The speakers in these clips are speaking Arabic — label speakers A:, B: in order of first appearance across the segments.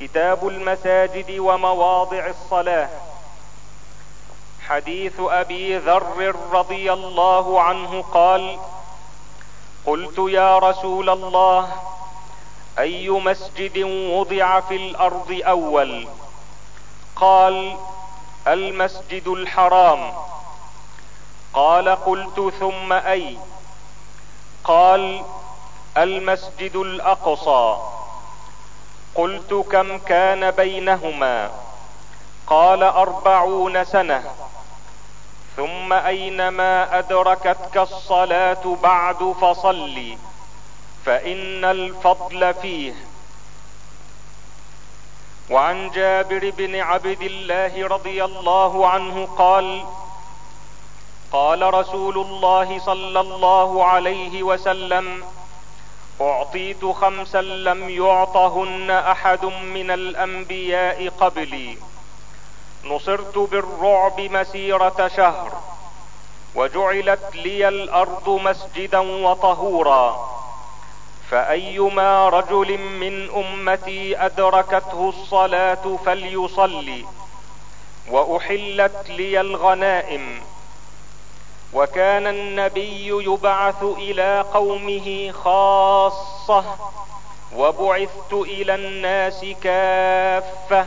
A: كتاب المساجد ومواضع الصلاة. حديث أبي ذر رضي الله عنه قال قلت يا رسول الله أي مسجد وضع في الأرض أول؟ قال المسجد الحرام. قال قلت ثم أي؟ قال المسجد الأقصى. قلت كم كان بينهما؟ قال أربعون سنة. ثم أينما أدركتك الصلاة بعد فصل فإن الفضل فيه. وعن جابر بن عبد الله رضي الله عنه قال قال رسول الله صلى الله عليه وسلم أعطيت خمسا لم يعطهن أحد من الأنبياء قبلي. نصرت بالرعب مسيرة شهر وجعلت لي الأرض مسجدا وطهورا. فأيما رجل من أمتي أدركته الصلاة فليصلي وأحلت لي الغنائم. وكان النبي يبعث إلى قومه خاصة وبعثت إلى الناس كافة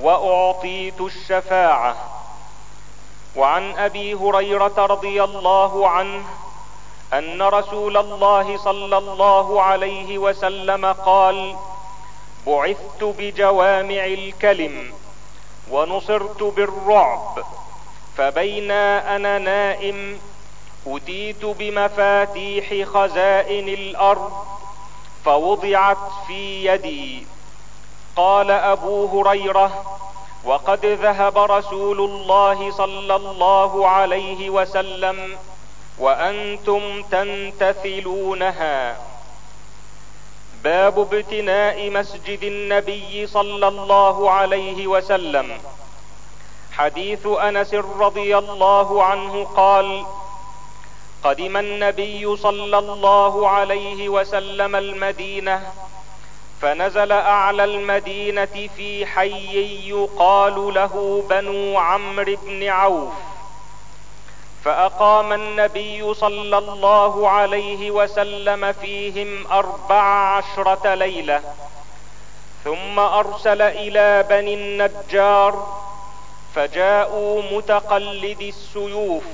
A: وأعطيت الشفاعة. وعن أبي هريرة رضي الله عنه أن رسول الله صلى الله عليه وسلم قال بعثت بجوامع الكلم ونصرت بالرعب فبينا أنا نائم أتيت بمفاتيح خزائن الأرض فوضعت في يدي. قال أبو هريرة وقد ذهب رسول الله صلى الله عليه وسلم وأنتم تنتثلونها. باب ابتناء مسجد النبي صلى الله عليه وسلم. حديث أنس رضي الله عنه قال قدم النبي صلى الله عليه وسلم المدينة فنزل أعلى المدينة في حي يقال له بنو عمرو بن عوف. فأقام النبي صلى الله عليه وسلم فيهم أربع عشرة ليلة ثم أرسل إلى بني النجار فجاءوا متقلدي السيوف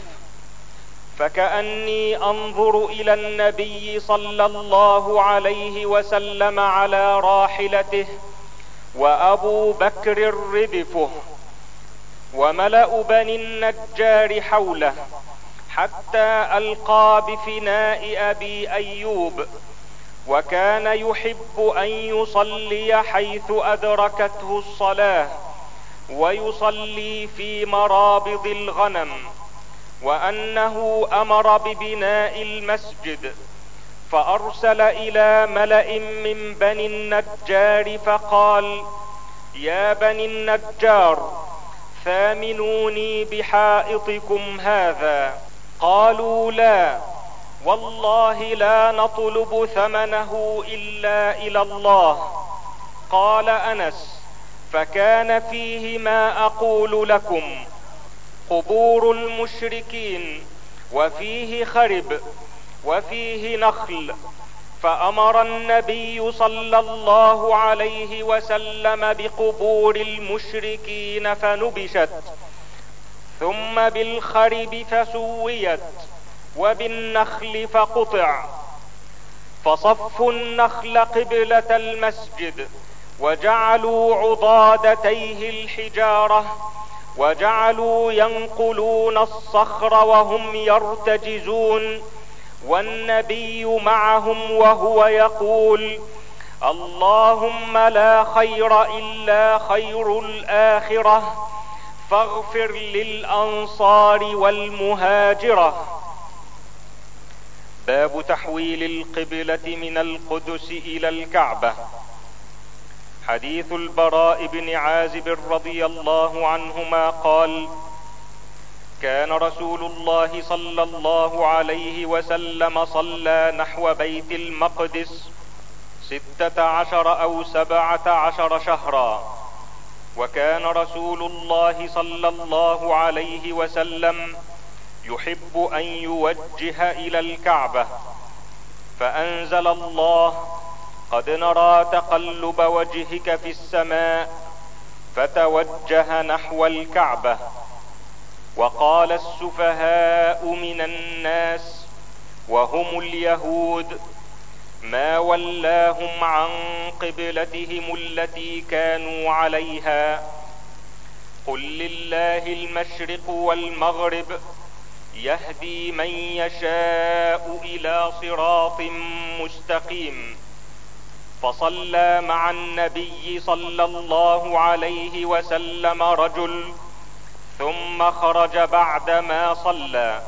A: فكأني أنظر إلى النبي صلى الله عليه وسلم على راحلته وأبو بكر ردفه وملأ بني النجار حوله حتى ألقى بفناء أبي أيوب وكان يحب أن يصلي حيث أدركته الصلاة ويصلي في مرابض الغنم وأنه أمر ببناء المسجد فأرسل إلى ملأ من بني النجار فقال يا بني النجار ثامنوني بحائطكم هذا. قالوا لا والله لا نطلب ثمنه إلا إلى الله. قال أنس فكان فيه ما أقول لكم قبور المشركين وفيه خرب وفيه نخل فأمر النبي صلى الله عليه وسلم بقبور المشركين فنبشت ثم بالخرب فسويت وبالنخل فقطع فصفوا النخل قبلة المسجد وجعلوا عضادتيه الحجارة وجعلوا ينقلون الصخر وهم يرتجزون والنبي معهم وهو يقول اللهم لا خير إلا خير الآخرة فاغفر للأنصار والمهاجرة. باب تحويل القبلة من القدس إلى الكعبة. حديث البراء بن عازب رضي الله عنهما قال كان رسول الله صلى الله عليه وسلم صلى نحو بيت المقدس ستة عشر أو سبعة عشر شهرا. وكان رسول الله صلى الله عليه وسلم يحب أن يوجه إلى الكعبة فأنزل الله قد نرى تقلب وجهك في السماء فتوجه نحو الكعبة وقال السفهاء من الناس وهم اليهود ما ولاهم عن قبلتهم التي كانوا عليها قل لله المشرق والمغرب يهدي من يشاء إلى صراط مستقيم فصلى مع النبي صلى الله عليه وسلم رجل ثم خرج بعدما صلى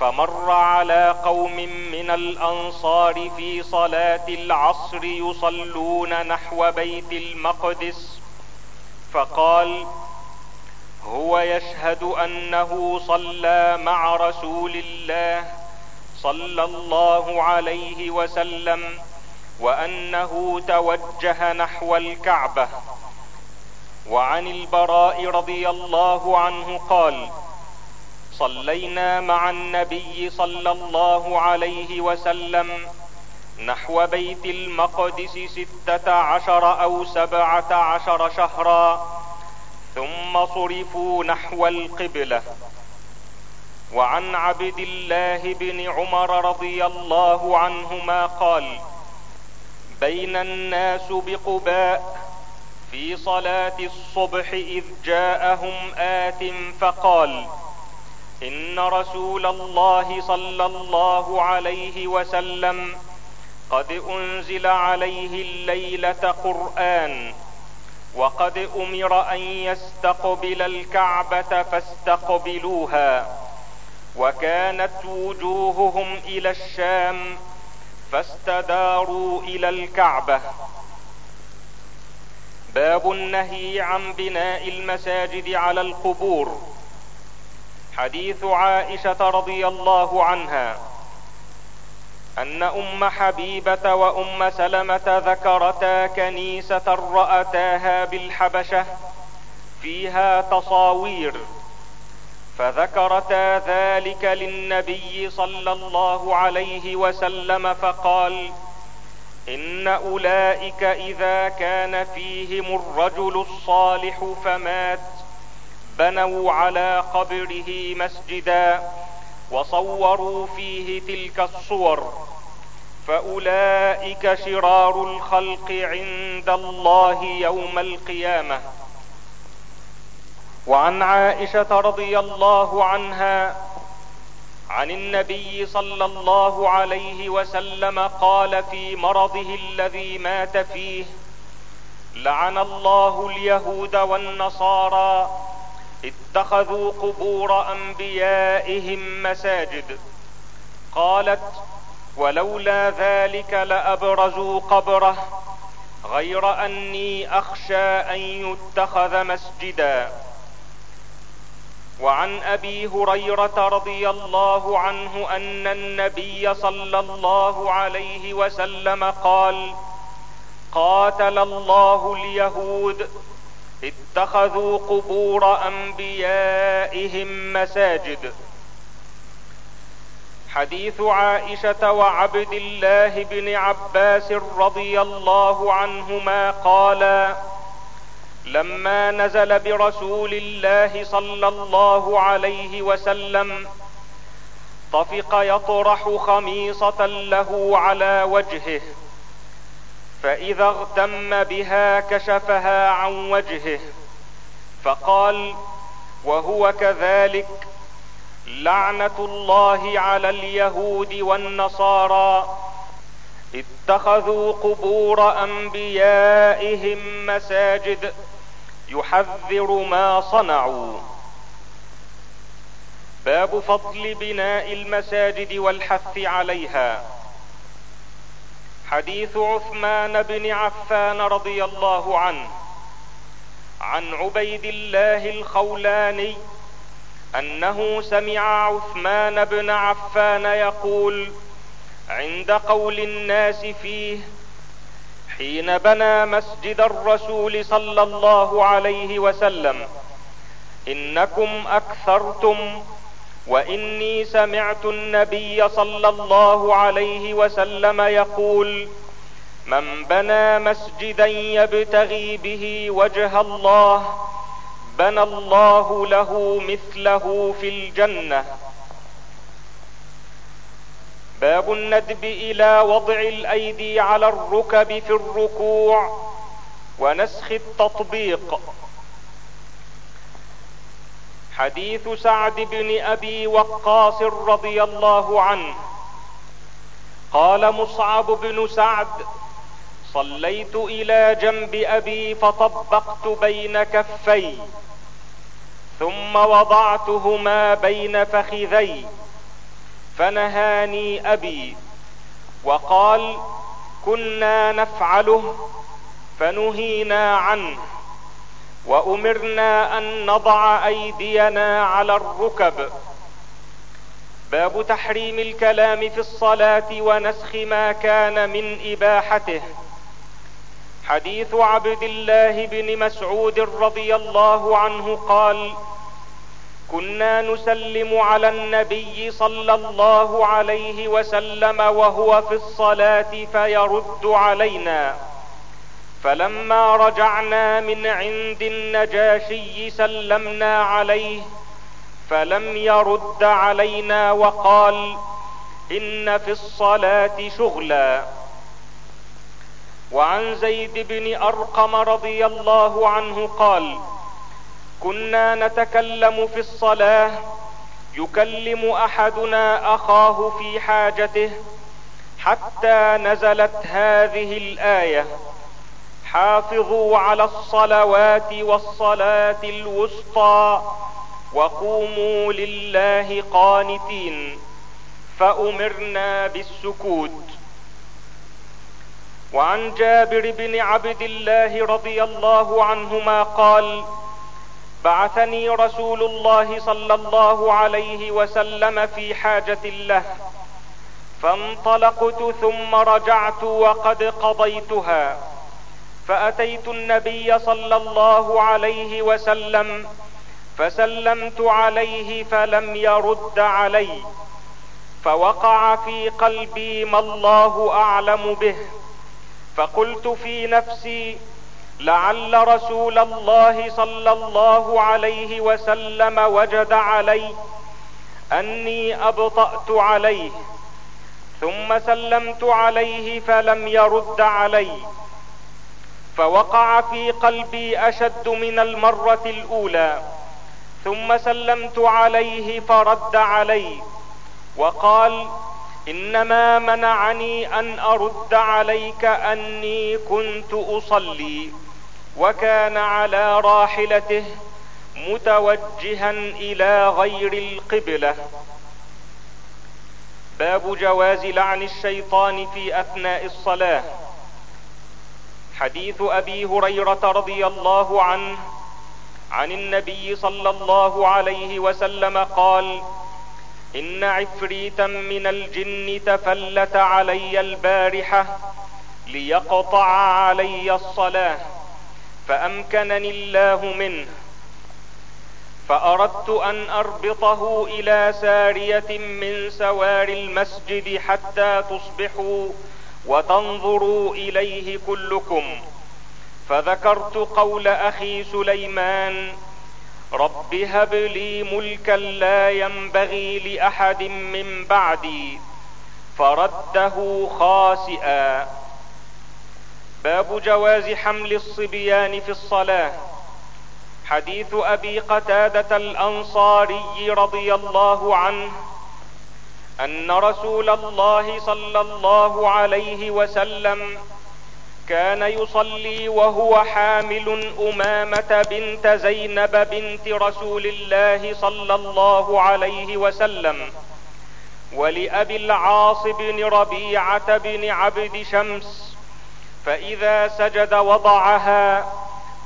A: فمر على قوم من الأنصار في صلاة العصر يصلون نحو بيت المقدس فقال هو يشهد أنه صلى مع رسول الله صلى الله عليه وسلم وأنه توجه نحو الكعبة. وعن البراء رضي الله عنه قال صلينا مع النبي صلى الله عليه وسلم نحو بيت المقدس ستة عشر أو سبعة عشر شهرا ثم صرفوا نحو القبلة. وعن عبد الله بن عمر رضي الله عنهما قال بين الناس بقباء في صلاة الصبح إذ جاءهم آت فقال إن رسول الله صلى الله عليه وسلم قد أنزل عليه الليلة قرآن وقد أمر أن يستقبل الكعبة فاستقبلوها وكانت وجوههم إلى الشام فاستداروا إلى الكعبة. باب النهي عن بناء المساجد على القبور. حديث عائشة رضي الله عنها. أن أم حبيبة وأم سلمة ذكرتا كنيسة رأتاها بالحبشة فيها تصاوير. فذكرتا ذلك للنبي صلى الله عليه وسلم فقال إن أولئك إذا كان فيهم الرجل الصالح فمات بنوا على قبره مسجدا وصوروا فيه تلك الصور. فأولئك شرار الخلق عند الله يوم القيامة. وعن عائشة رضي الله عنها عن النبي صلى الله عليه وسلم قال في مرضه الذي مات فيه لعن الله اليهود والنصارى اتخذوا قبور أنبيائهم مساجد. قالت ولولا ذلك لأبرزوا قبره غير أني أخشى أن يتخذ مسجدا. وعن أبي هريرة رضي الله عنه أن النبي صلى الله عليه وسلم قال قاتل الله اليهود اتخذوا قبور أنبيائهم مساجد. حديث عائشة وعبد الله بن عباس رضي الله عنهما قالا لما نزل برسول الله صلى الله عليه وسلم طفق يطرح خميصة له على وجهه فإذا اغتم بها كشفها عن وجهه فقال وهو كذلك لعنة الله على اليهود والنصارى اتخذوا قبور أنبيائهم مساجد يحذر ما صنعوا. باب فضل بناء المساجد والحث عليها. حديث عثمان بن عفان رضي الله عنه عن عبيد الله الخولاني أنه سمع عثمان بن عفان يقول عند قول الناس فيه حين بنى مسجد الرسول صلى الله عليه وسلم. إنكم أكثرتم وإني سمعت النبي صلى الله عليه وسلم يقول من بنى مسجدا يبتغي به وجه الله بنى الله له مثله في الجنة باب الندب إلى وضع الأيدي على الركب في الركوع ونسخ التطبيق. حديث سعد بن أبي وقاص رضي الله عنه. قال مصعب بن سعد صليت إلى جنب أبي فطبقت بين كفي ثم وضعتهما بين فخذي. فنهاني أبي وقال كنا نفعله فنهينا عنه وأمرنا أن نضع أيدينا على الركب. باب تحريم الكلام في الصلاة ونسخ ما كان من إباحته. حديث عبد الله بن مسعود رضي الله عنه قال كنا نسلم على النبي صلى الله عليه وسلم وهو في الصلاة فيرد علينا. فلما رجعنا من عند النجاشي سلمنا عليه فلم يرد علينا وقال إن في الصلاة شغلا. وعن زيد بن أرقم رضي الله عنه قال كنا نتكلم في الصلاة. يكلم أحدنا أخاه في حاجته حتى نزلت هذه الآية. حافظوا على الصلوات والصلاة الوسطى وقوموا لله قانتين. فأمرنا بالسكوت. وعن جابر بن عبد الله رضي الله عنهما قال بعثني رسول الله صلى الله عليه وسلم في حاجة له فانطلقت ثم رجعت وقد قضيتها. فأتيت النبي صلى الله عليه وسلم فسلمت عليه فلم يرد علي فوقع في قلبي ما الله أعلم به فقلت في نفسي لعل رسول الله صلى الله عليه وسلم وجد علي أني أبطأت عليه ثم سلمت عليه فلم يرد علي فوقع في قلبي أشد من المرة الأولى ثم سلمت عليه فرد علي وقال إنما منعني أن أرد عليك أني كنت أصلي وكان على راحلته متوجها إلى غير القبلة. باب جواز لعن الشيطان في أثناء الصلاة. حديث أبي هريرة رضي الله عنه عن النبي صلى الله عليه وسلم قال إن عفريتا من الجن تفلت علي البارحة ليقطع علي الصلاة فأمكنني الله منه. فأردت أن أربطه إلى سارية من سوار المسجد حتى تصبحوا وتنظروا إليه كلكم. فذكرت قول أخي سليمان رب هب لي ملكا لا ينبغي لاحد من بعدي فرده خاسئا باب جواز حمل الصبيان في الصلاه حديث ابي قتاده الانصاري رضي الله عنه ان رسول الله صلى الله عليه وسلم كان يصلي وهو حامل أمامة بنت زينب بنت رسول الله صلى الله عليه وسلم ولأبي العاص بن ربيعة بن عبد شمس فإذا سجد وضعها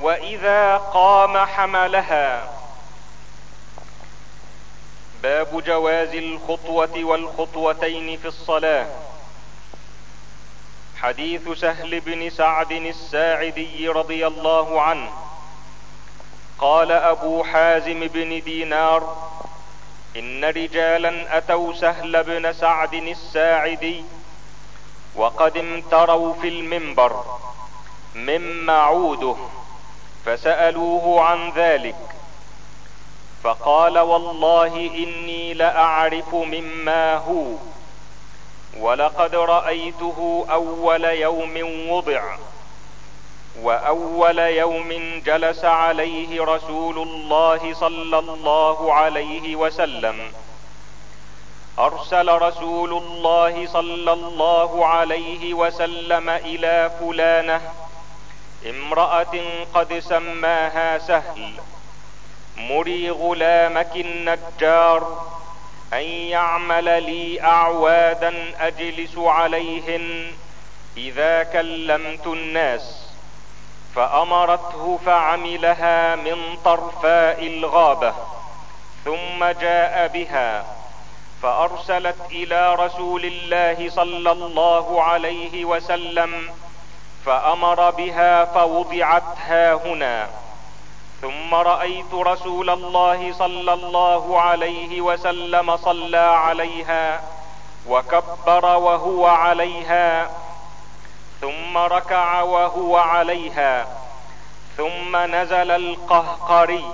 A: وإذا قام حملها. باب جواز الخطوة والخطوتين في الصلاة. حديث سهل بن سعد الساعدي رضي الله عنه. قال أبو حازم بن دينار إن رجالا أتوا سهل بن سعد الساعدي وقد امتروا في المنبر مما عوده فسألوه عن ذلك. فقال والله إني لأعرف مما هو. ولقد رأيته أول يوم وضع وأول يوم جلس عليه رسول الله صلى الله عليه وسلم. أرسل رسول الله صلى الله عليه وسلم إلى فلانة امرأة قد سماها سهل مري غلامك النجار أن يعمل لي أعوادا أجلس عليهن إذا كلمت الناس فأمرته فعملها من طرفاء الغابة ثم جاء بها فأرسلت إلى رسول الله صلى الله عليه وسلم فأمر بها فوضعت ها هنا ثم رأيت رسول الله صلى الله عليه وسلم صلى عليها وكبر وهو عليها ثم ركع وهو عليها ثم نزل القهقري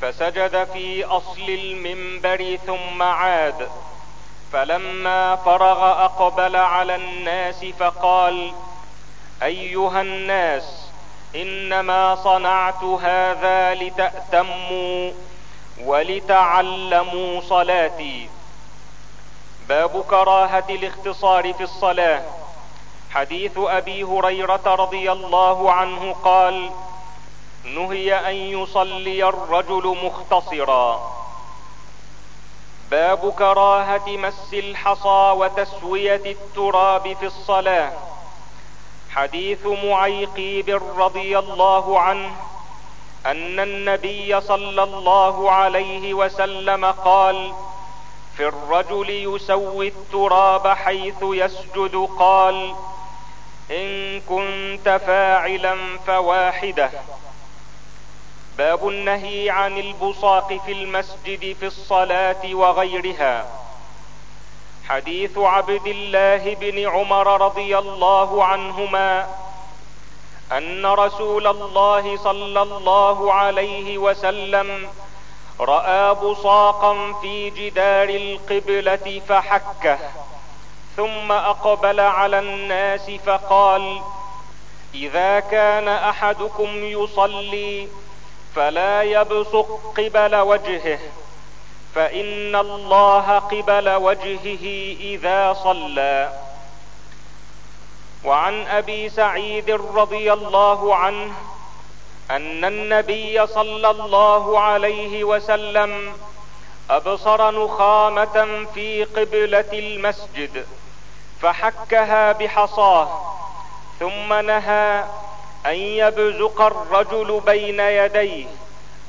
A: فسجد في أصل المنبر ثم عاد فلما فرغ أقبل على الناس فقال أيها الناس إنما صنعت هذا لتأتموا ولتعلموا صلاتي. باب كراهة الاختصار في الصلاة. حديث أبي هريرة رضي الله عنه قال نهي أن يصلي الرجل مختصرا. باب كراهة مس الحصى وتسوية التراب في الصلاة. حديث معيقيب رضي الله عنه أن النبي صلى الله عليه وسلم قال في الرجل يسوي التراب حيث يسجد قال إن كنت فاعلا فواحدة باب النهي عن البصاق في المسجد في الصلاة وغيرها. حديث عبد الله بن عمر رضي الله عنهما أن رسول الله صلى الله عليه وسلم رأى بصاقا في جدار القبلة فحكه ثم أقبل على الناس فقال إذا كان أحدكم يصلي فلا يبصق قبل وجهه. فإن الله قبل وجهه إذا صلى. وعن أبي سعيد رضي الله عنه أن النبي صلى الله عليه وسلم أبصر نخامة في قبلة المسجد فحكها بحصاه ثم نهى أن يبزق الرجل بين يديه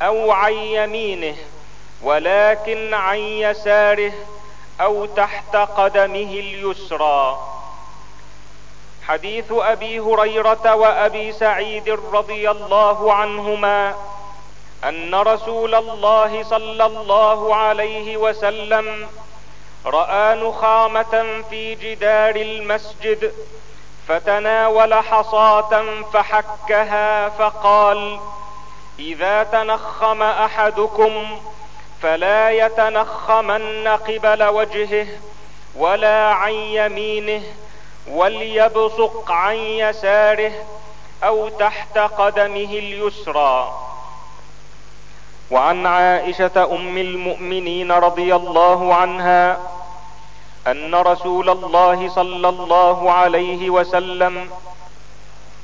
A: أو عن يمينه. ولكن عن يساره أو تحت قدمه اليسرى. حديث أبي هريرة وأبي سعيد رضي الله عنهما أن رسول الله صلى الله عليه وسلم رأى نخامة في جدار المسجد فتناول حصاة فحكها فقال إذا تنخم أحدكم فلا يتنخمن قبل وجهه ولا عن يمينه وليبصق عن يساره أو تحت قدمه اليسرى. وعن عائشة أم المؤمنين رضي الله عنها أن رسول الله صلى الله عليه وسلم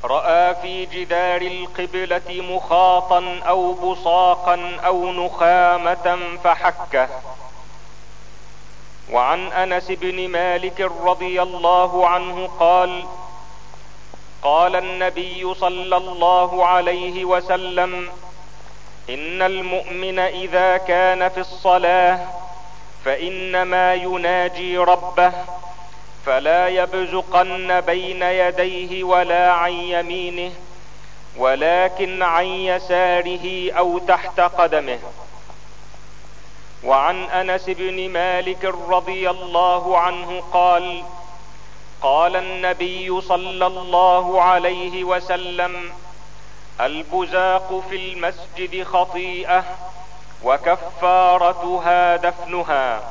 A: رأى في جدار القبلة مخاطا أو بصاقا أو نخامة فحكه وعن أنس بن مالك رضي الله عنه قال قال النبي صلى الله عليه وسلم إن المؤمن إذا كان في الصلاة فإنما يناجي ربه فلا يبزقن بين يديه ولا عن يمينه ولكن عن يساره أو تحت قدمه. وعن أنس بن مالك رضي الله عنه قال قال النبي صلى الله عليه وسلم البزاق في المسجد خطيئة وكفارتها دفنها.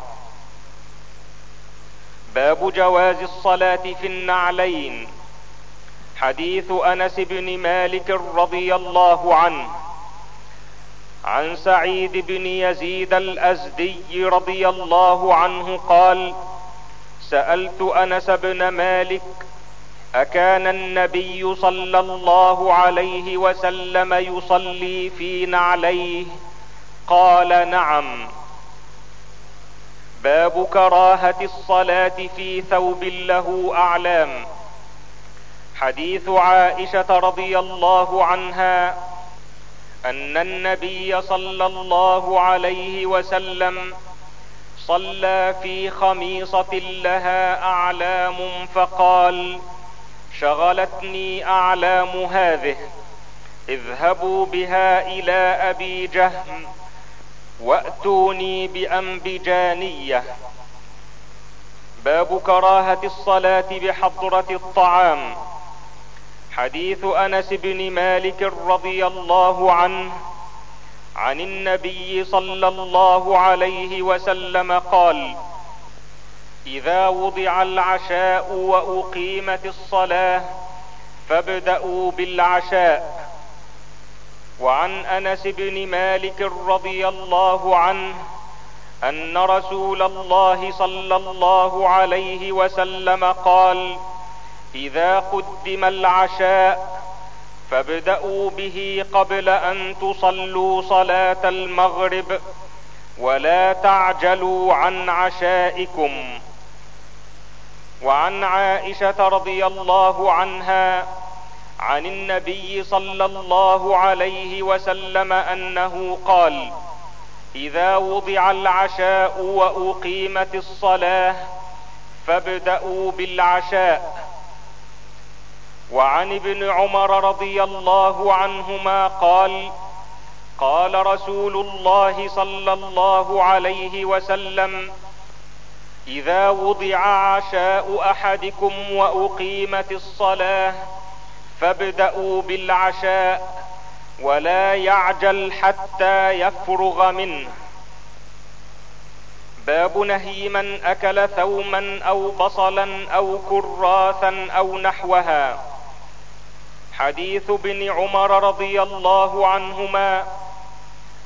A: باب جواز الصلاة في النعلين. حديث أنس بن مالك رضي الله عنه. عن سعيد بن يزيد الأزدي رضي الله عنه قال سألت أنس بن مالك أكان النبي صلى الله عليه وسلم يصلي في نعليه؟ قال نعم. باب كراهة الصلاة في ثوب له أعلام. حديث عائشة رضي الله عنها أن النبي صلى الله عليه وسلم صلى في خميصة لها أعلام فقال شغلتني أعلام هذه اذهبوا بها إلى أبي جهم وأتوني بانبجانيه باب كراهة الصلاة بحضرة الطعام. حديث أنس بن مالك رضي الله عنه عن النبي صلى الله عليه وسلم قال إذا وضع العشاء وأقيمت الصلاة فابدأوا بالعشاء وعن أنس بن مالك رضي الله عنه أن رسول الله صلى الله عليه وسلم قال إذا قدم العشاء فابدأوا به قبل أن تصلوا صلاة المغرب ولا تعجلوا عن عشائكم وعن عائشة رضي الله عنها عن النبي صلى الله عليه وسلم أنه قال إذا وضع العشاء وأقيمت الصلاة فابدأوا بالعشاء. وعن ابن عمر رضي الله عنهما قال قال رسول الله صلى الله عليه وسلم إذا وضع عشاء أحدكم وأقيمت الصلاة فابدأوا بالعشاء ولا يعجل حتى يفرغ منه. باب نهي من أكل ثوما أو بصلا أو كراثا أو نحوها. حديث ابن عمر رضي الله عنهما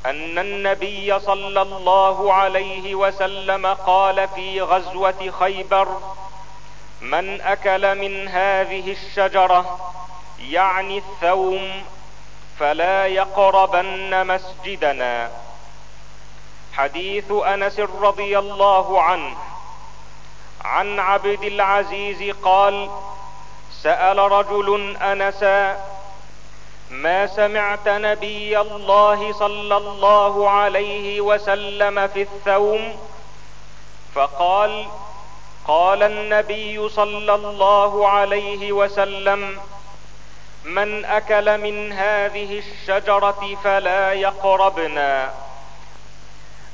A: أن النبي صلى الله عليه وسلم قال في غزوة خيبر من أكل من هذه الشجرة يعني الثوم فلا يقربن مسجدنا. حديث أنس رضي الله عنه عن عبد العزيز قال سأل رجل انسا ما سمعت نبي الله صلى الله عليه وسلم في الثوم؟ فقال قال النبي صلى الله عليه وسلم من أكل من هذه الشجرة فلا يقربنا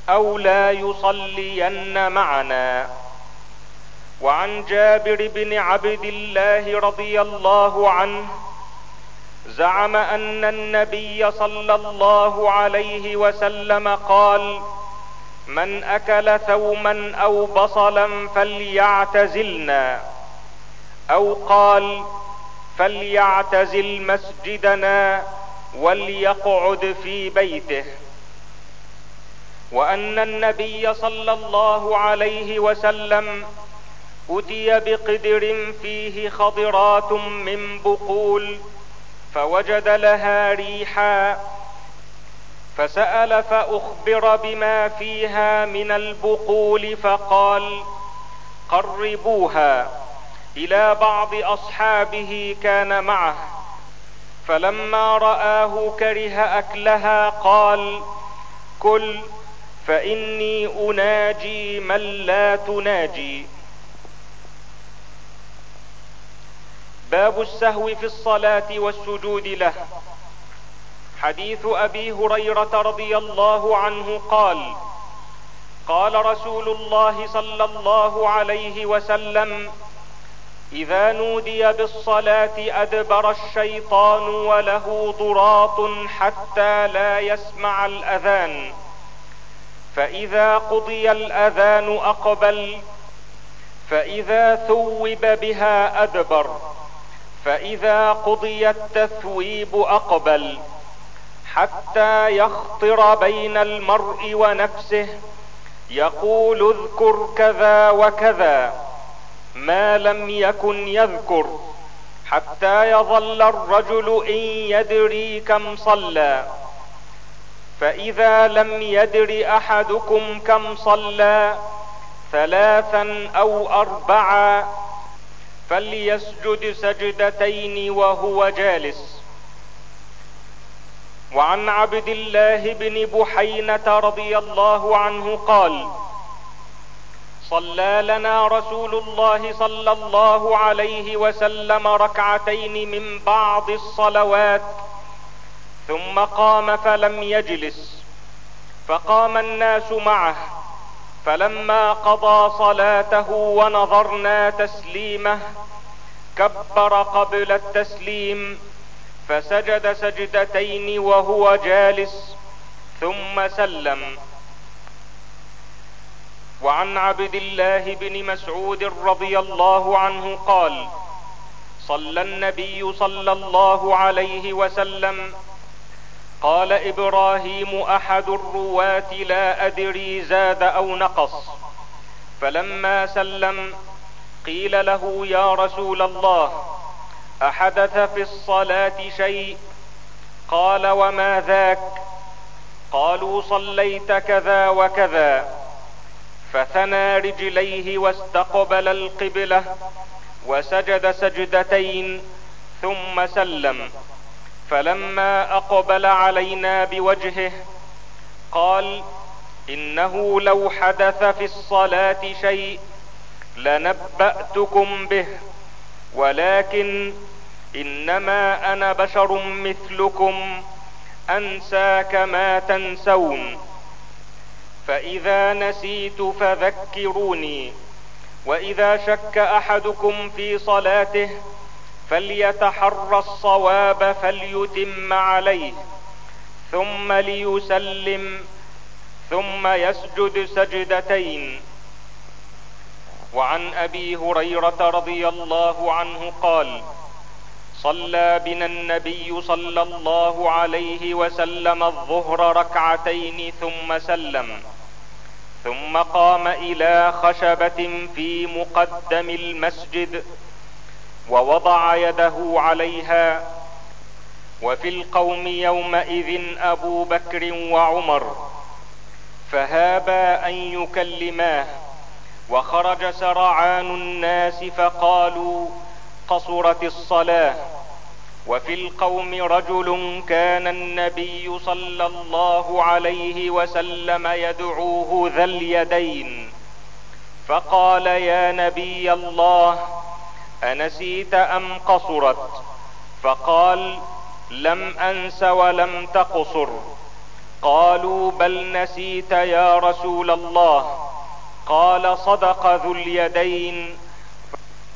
A: أو لا يصلين معنا. وعن جابر بن عبد الله رضي الله عنه زعم أن النبي صلى الله عليه وسلم قال من أكل ثوما أو بصلا فليعتزلنا. أو قال فليعتزل مسجدنا وليقعد في بيته. وأن النبي صلى الله عليه وسلم أتي بقدر فيه خضرات من بقول فوجد لها ريحا فسأل فأخبر بما فيها من البقول فقال قربوها. إلى بعض أصحابه كان معه فلما رآه كره أكلها قال كل فإني أناجي من لا تناجي. باب السهو في الصلاة والسجود له. حديث أبي هريرة رضي الله عنه قال قال رسول الله صلى الله عليه وسلم إذا نودي بالصلاة أدبر الشيطان وله ضراط حتى لا يسمع الأذان. فإذا قضي الأذان أقبل فإذا ثوب بها أدبر فإذا قضي التثويب أقبل حتى يخطر بين المرء ونفسه يقول اذكر كذا وكذا. ما لم يكن يذكر حتى يظل الرجل إن يدري كم صلى. فإذا لم يدر أحدكم كم صلى ثلاثا أو اربعا فليسجد سجدتين وهو جالس. وعن عبد الله بن بحينة رضي الله عنه قال صلى لنا رسول الله صلى الله عليه وسلم ركعتين من بعض الصلوات ثم قام فلم يجلس. فقام الناس معه. فلما قضى صلاته ونظرنا تسليمه كبر قبل التسليم فسجد سجدتين وهو جالس ثم سلم. وعن عبد الله بن مسعود رضي الله عنه قال صلى النبي صلى الله عليه وسلم. قال إبراهيم أحد الرواة لا أدري زاد أو نقص. فلما سلم قيل له يا رسول الله أحدث في الصلاة شيء؟ قال وما ذاك؟ قالوا صليت كذا وكذا. فثنى رجليه واستقبل القبلة وسجد سجدتين ثم سلم. فلما أقبل علينا بوجهه قال إنه لو حدث في الصلاة شيء لنبأتكم به ولكن إنما أنا بشر مثلكم انسى كما تنسون. فإذا نسيت فذكروني. وإذا شك أحدكم في صلاته فليتحرى الصواب فليتم عليه ثم ليسلم ثم يسجد سجدتين. وعن أبي هريرة رضي الله عنه قال صلى بنا النبي صلى الله عليه وسلم الظهر ركعتين ثم سلم. ثم قام إلى خشبة في مقدم المسجد ووضع يده عليها. وفي القوم يومئذ أبو بكر وعمر. فهابا أن يكلماه. وخرج سرعان الناس فقالوا قصرت الصلاة. وفي القوم رجل كان النبي صلى الله عليه وسلم يدعوه ذا اليدين. فقال يا نبي الله أنسيت أم قصرت؟ فقال لم أنس ولم تقصر. قالوا بل نسيت يا رسول الله. قال صدق ذو اليدين.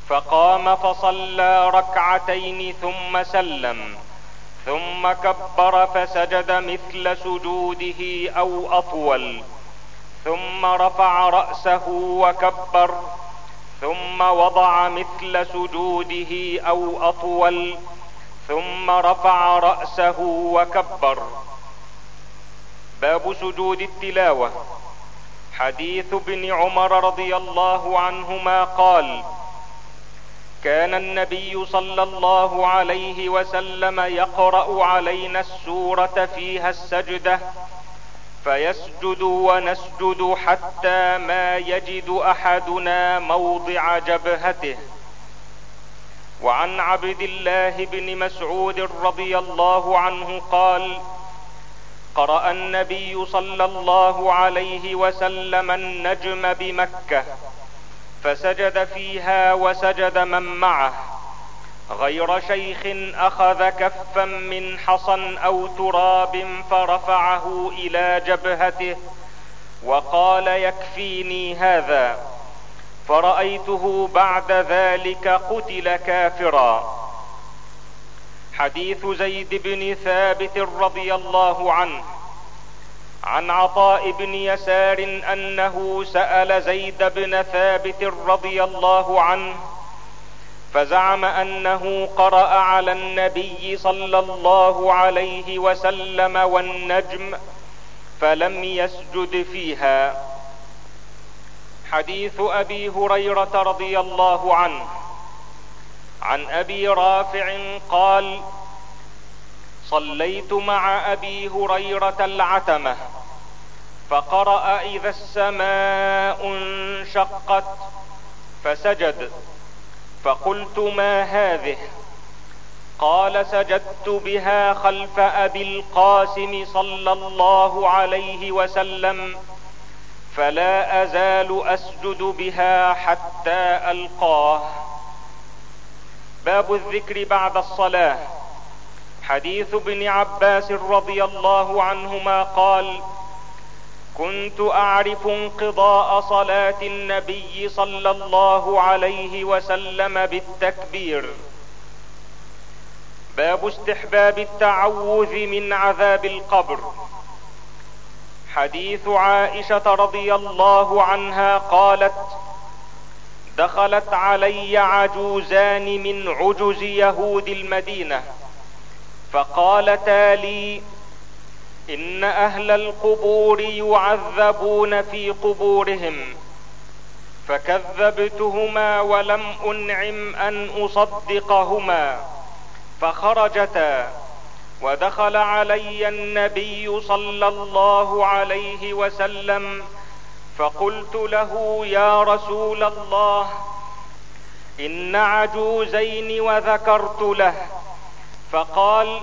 A: فقام فصلى ركعتين ثم سلم ثم كبر فسجد مثل سجوده أو أطول ثم رفع رأسه وكبر ثم وضع مثل سجوده أو أطول ثم رفع رأسه وكبر. باب سجود التلاوة. حديث ابن عمر رضي الله عنهما قال كان النبي صلى الله عليه وسلم يقرأ علينا السورة فيها السجدة فيسجد ونسجد حتى ما يجد أحدنا موضع جبهته. وعن عبد الله بن مسعود رضي الله عنه قال قرأ النبي صلى الله عليه وسلم النجم بمكة فسجد فيها وسجد من معه. غير شيخ أخذ كفا من حصى أو تراب فرفعه إلى جبهته وقال يكفيني هذا. فرأيته بعد ذلك قتل كافرا. حديث زيد بن ثابت رضي الله عنه. عن عطاء بن يسار أنه سأل زيد بن ثابت رضي الله عنه فزعم أنه قرأ على النبي صلى الله عليه وسلم والنجم فلم يسجد فيها. حديث أبي هريرة رضي الله عنه. عن أبي رافع قال صليت مع أبي هريرة العتمة فقرأ إذا السماء انشقت فسجد فقلت ما هذه؟ قال سجدت بها خلف أبي القاسم صلى الله عليه وسلم فلا أزال أسجد بها حتى ألقاه. باب الذكر بعد الصلاة. حديث ابن عباس رضي الله عنهما قال كنت أعرف انقضاء صلاة النبي صلى الله عليه وسلم بالتكبير. باب استحباب التعوذ من عذاب القبر. حديث عائشة رضي الله عنها قالت دخلت علي عجوزان من عجز يهود المدينة. فقالتا لي إن أهل القبور يعذبون في قبورهم فكذبتهما ولم أنعم أن أصدقهما فخرجتا ودخل علي النبي صلى الله عليه وسلم فقلت له يا رسول الله إن عجوزين وذكرت له فقال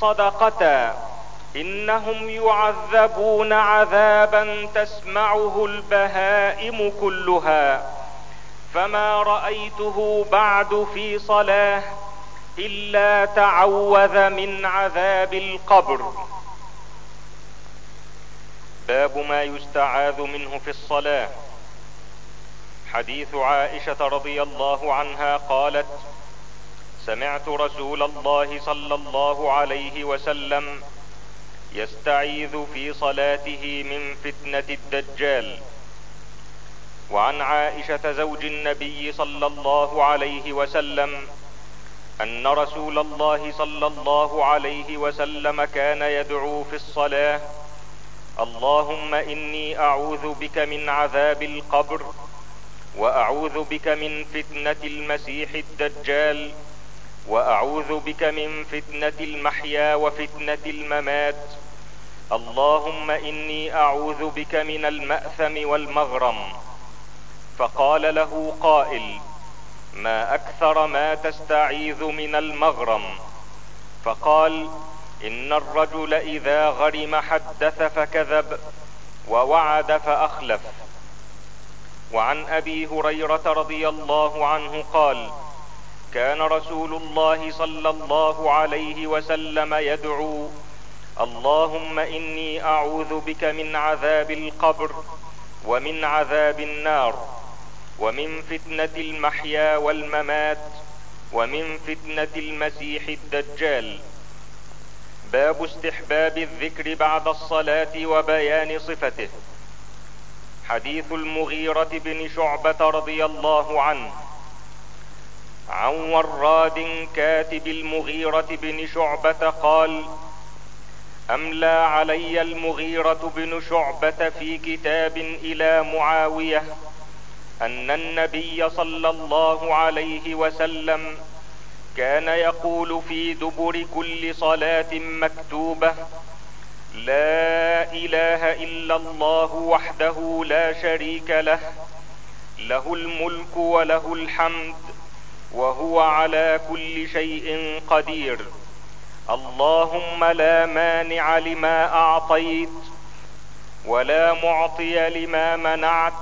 A: صدقتا إنهم يعذبون عذابا تسمعه البهائم كلها. فما رأيته بعد في صلاة إلا تعوذ من عذاب القبر. باب ما يستعاذ منه في الصلاة. حديث عائشة رضي الله عنها قالت سمعت رسول الله صلى الله عليه وسلم يستعيذ في صلاته من فتنة الدجال. وعن عائشة زوج النبي صلى الله عليه وسلم أن رسول الله صلى الله عليه وسلم كان يدعو في الصلاة اللهم إني أعوذ بك من عذاب القبر وأعوذ بك من فتنة المسيح الدجال وأعوذ بك من فتنة المحيا وفتنة الممات. اللهم إني أعوذ بك من المأثم والمغرم. فقال له قائل ما أكثر ما تستعيذ من المغرم. فقال إن الرجل إذا غرم حدث فكذب ووعد فأخلف. وعن أبي هريرة رضي الله عنه قال كان رسول الله صلى الله عليه وسلم يدعو اللهم إني أعوذ بك من عذاب القبر ومن عذاب النار ومن فتنة المحيا والممات ومن فتنة المسيح الدجال. باب استحباب الذكر بعد الصلاة وبيان صفته. حديث المغيرة بن شعبة رضي الله عنه. عن وراد كاتب المغيرة بن شعبة قال املى علي المغيرة بن شعبة في كتاب إلى معاوية أن النبي صلى الله عليه وسلم كان يقول في دبر كل صلاة مكتوبة لا إله إلا الله وحده لا شريك له له الملك وله الحمد وهو على كل شيء قدير. اللهم لا مانع لما أعطيت ولا معطي لما منعت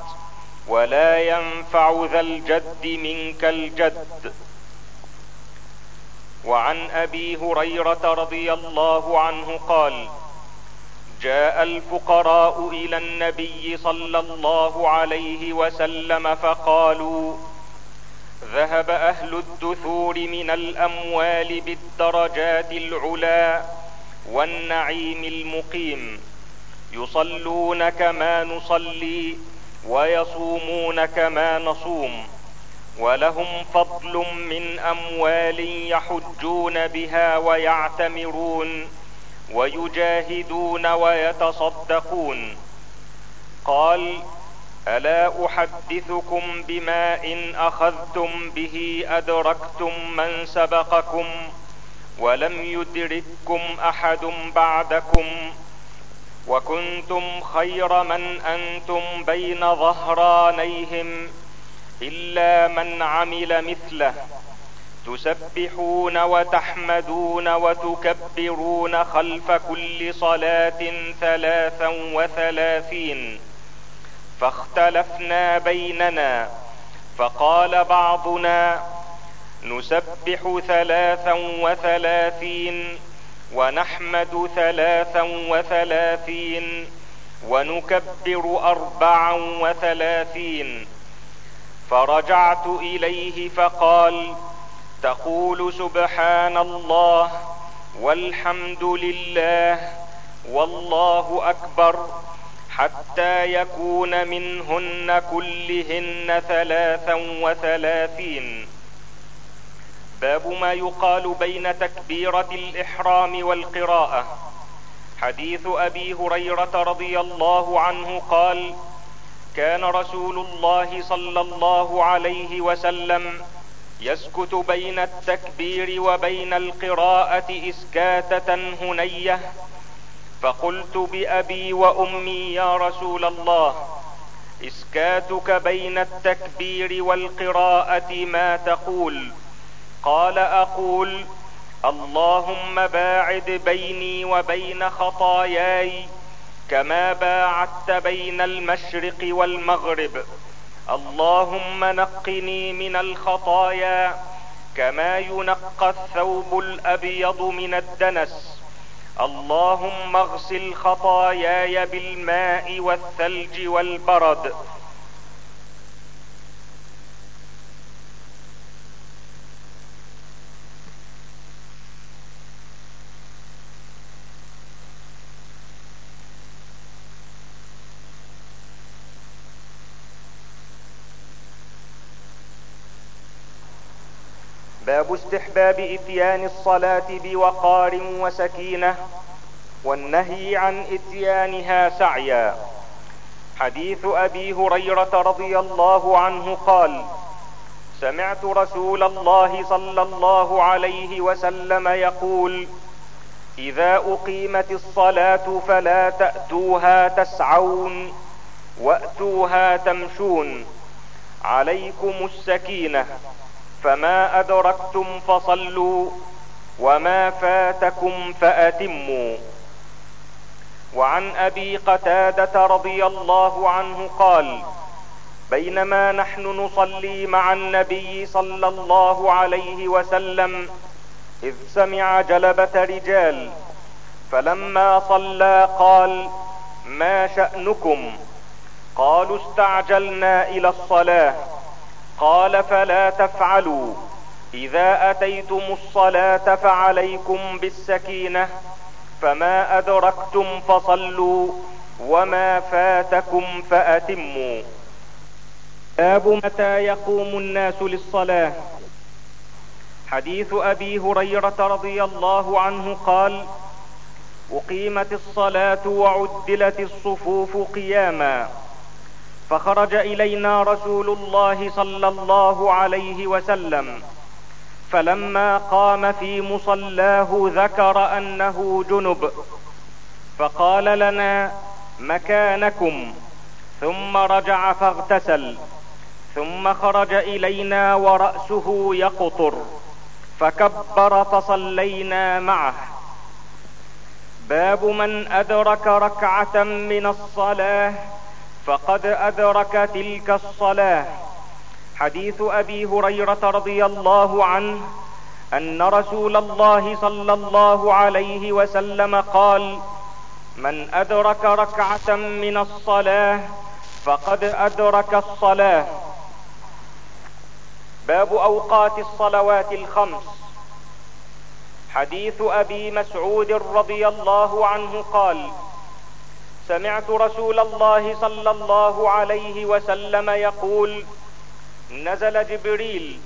A: ولا ينفع ذا الجد منك الجد. وعن أبي هريرة رضي الله عنه قال جاء الفقراء إلى النبي صلى الله عليه وسلم فقالوا ذهب أهل الدثور من الأموال بالدرجات العلا والنعيم المقيم. يصلون كما نصلي ويصومون كما نصوم. ولهم فضل من أموال يحجون بها ويعتمرون ويجاهدون ويتصدقون. قال ألا أحدثكم بما إن أخذتم به أدركتم من سبقكم ولم يدرككم أحد بعدكم وكنتم خير من أنتم بين ظهرانيهم إلا من عمل مثله تسبحون وتحمدون وتكبرون خلف كل صلاة ثلاثا وثلاثين فاختلفنا بيننا فقال بعضنا نسبح ثلاثا وثلاثين ونحمد ثلاثا وثلاثين ونكبر أربعا وثلاثين فرجعت إليه فقال تقول سبحان الله والحمد لله والله أكبر حتى يكون منهن كلهن ثلاثا وثلاثين باب ما يقال بين تكبيرة الإحرام والقراءة. حديث أبي هريرة رضي الله عنه قال كان رسول الله صلى الله عليه وسلم يسكت بين التكبير وبين القراءة إسكاتة هنية فقلت بأبي وأمي يا رسول الله إسكاتك بين التكبير والقراءة ما تقول؟ قال أقول اللهم باعد بيني وبين خطاياي كما باعدت بين المشرق والمغرب. اللهم نقني من الخطايا كما ينقى الثوب الأبيض من الدنس. اللهم اغسل خطاياي بالماء والثلج والبرد باب استحباب إتيان الصلاة بوقار وسكينة والنهي عن إتيانها سعيا. حديث أبي هريرة رضي الله عنه قال سمعت رسول الله صلى الله عليه وسلم يقول إذا أقيمت الصلاة فلا تأتوها تسعون وأتوها تمشون. عليكم السكينة. فما أدركتم فصلوا وما فاتكم فأتموا. وعن أبي قتادة رضي الله عنه قال بينما نحن نصلي مع النبي صلى الله عليه وسلم إذ سمع جلبة رجال فلما صلى قال ما شأنكم؟ قالوا استعجلنا إلى الصلاة. قال فلا تفعلوا. إذا أتيتم الصلاة فعليكم بالسكينة فما أدركتم فصلوا وما فاتكم فأتموا. باب متى يقوم الناس للصلاة. حديث أبي هريرة رضي الله عنه قال أقيمت الصلاة وعدلت الصفوف قياما. فخرج إلينا رسول الله صلى الله عليه وسلم. فلما قام في مصلاه ذكر أنه جنب. فقال لنا مكانكم. ثم رجع فاغتسل. ثم خرج إلينا ورأسه يقطر. فكبر فصلينا معه. باب من أدرك ركعة من الصلاة فقد أدرك تلك الصلاة. حديث أبي هريرة رضي الله عنه أن رسول الله صلى الله عليه وسلم قال من أدرك ركعة من الصلاة فقد أدرك الصلاة. باب أوقات الصلوات الخمس. حديث أبي مسعود رضي الله عنه قال سمعت رسول الله صلى الله عليه وسلم يقول نزل جبريل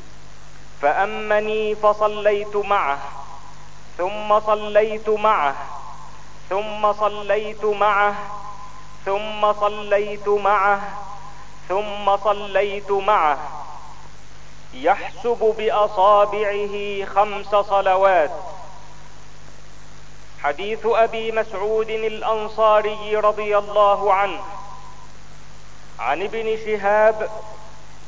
A: فأمني فصليت معه ثم صليت معه ثم صليت معه ثم صليت معه ثم صليت معه. يحسب بأصابعه خمس صلوات. حديث أبي مسعود الأنصاري رضي الله عنه عن ابن شهاب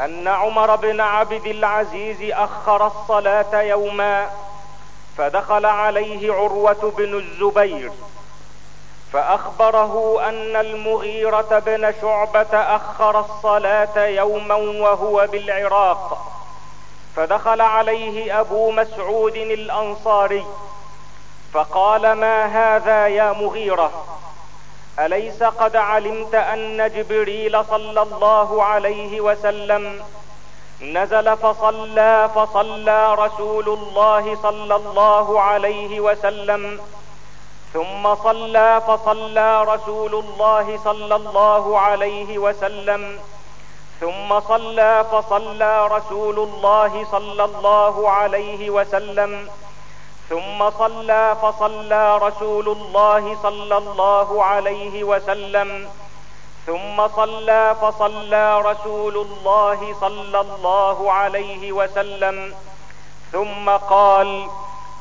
A: أن عمر بن عبد العزيز أخر الصلاة يوما فدخل عليه عروة بن الزبير فأخبره أن المغيرة بن شعبة أخر الصلاة يوما وهو بالعراق فدخل عليه أبو مسعود الأنصاري فقال ما هذا يا مغيرة؟ أليس قد علمت أن جبريل صلى الله عليه وسلم نزل فصلى فصلى رسول الله صلى الله عليه وسلم ثم صلى فصلى رسول الله صلى الله عليه وسلم ثم صلى فصلى رسول الله صلى الله عليه وسلم ثم صلى فصلى رسول الله صلى الله عليه وسلم. ثم صلى فصلى رسول الله صلى الله عليه وسلم. ثم قال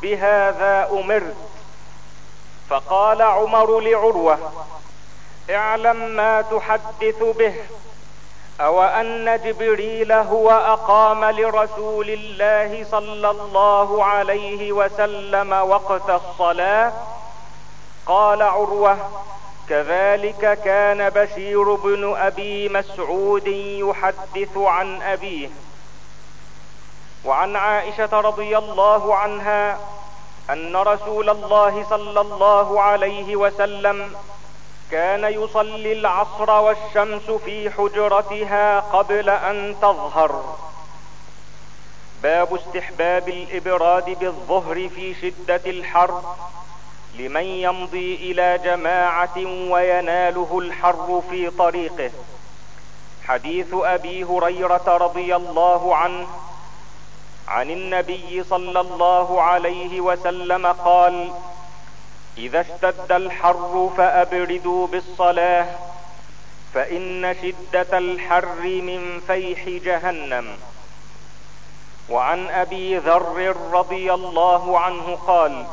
A: بهذا أمرت. فقال عمر لعروة اعلم ما تحدث به. أو ان جبريل هو أقام لرسول الله صلى الله عليه وسلم وقت الصلاة؟ قال عروة كذلك كان بشير بن أبي مسعود يحدث عن أبيه. وعن عائشة رضي الله عنها أن رسول الله صلى الله عليه وسلم كان يصلي العصر والشمس في حجرتها قبل أن تظهر. باب استحباب الإبراد بالظهر في شدة الحر لمن يمضي إلى جماعة ويناله الحر في طريقه. حديث أبي هريرة رضي الله عنه عن النبي صلى الله عليه وسلم قال إذا اشتد الحر فأبردوا بالصلاة فإن شدة الحر من فيح جهنم. وعن أبي ذر رضي الله عنه قال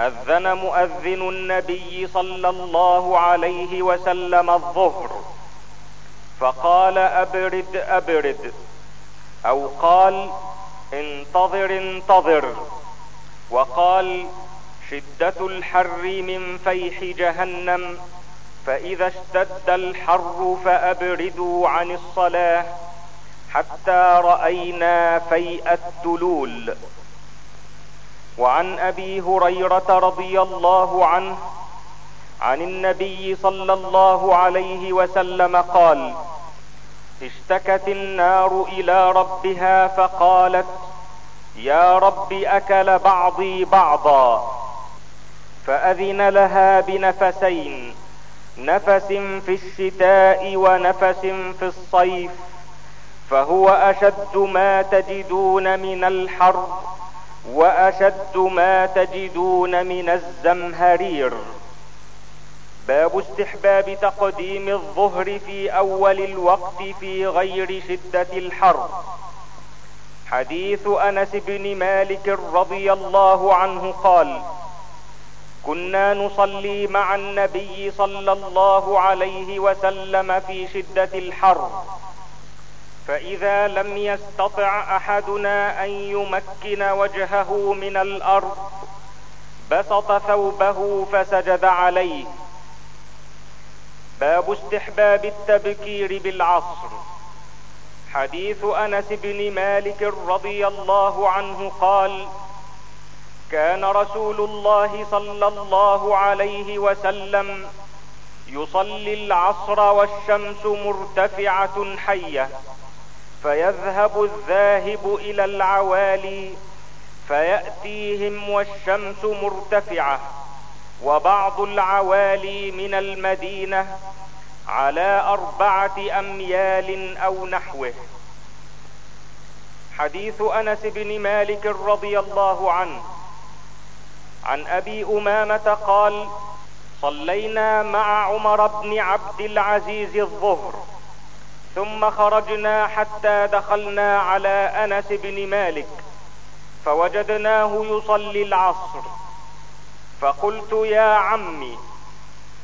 A: أذن مؤذن النبي صلى الله عليه وسلم الظهر فقال أبرد أبرد. أو قال انتظر انتظر. وقال شدة الحر من فيح جهنم فإذا اشتد الحر فأبردوا عن الصلاة حتى رأينا فيء التلول وعن أبي هريرة رضي الله عنه عن النبي صلى الله عليه وسلم قال اشتكت النار إلى ربها فقالت يا رب أكل بعضي بعضا فأذن لها بنفسين نفس في الشتاء ونفس في الصيف فهو أشد ما تجدون من الحر وأشد ما تجدون من الزمهرير. باب استحباب تقديم الظهر في أول الوقت في غير شدة الحر. حديث أنس بن مالك رضي الله عنه قال كنا نصلي مع النبي صلى الله عليه وسلم في شدة الحر. فإذا لم يستطع أحدنا أن يمكن وجهه من الأرض بسط ثوبه فسجد عليه. باب استحباب التبكير بالعصر. حديث أنس بن مالك رضي الله عنه قال كان رسول الله صلى الله عليه وسلم يصلي العصر والشمس مرتفعة حية فيذهب الذاهب إلى العوالي فيأتيهم والشمس مرتفعة وبعض العوالي من المدينة على أربعة أميال أو نحوه. حديث أنس بن مالك رضي الله عنه. عن أبي أمامة قال صلينا مع عمر بن عبد العزيز الظهر ثم خرجنا حتى دخلنا على أنس بن مالك فوجدناه يصلي العصر. فقلت يا عمي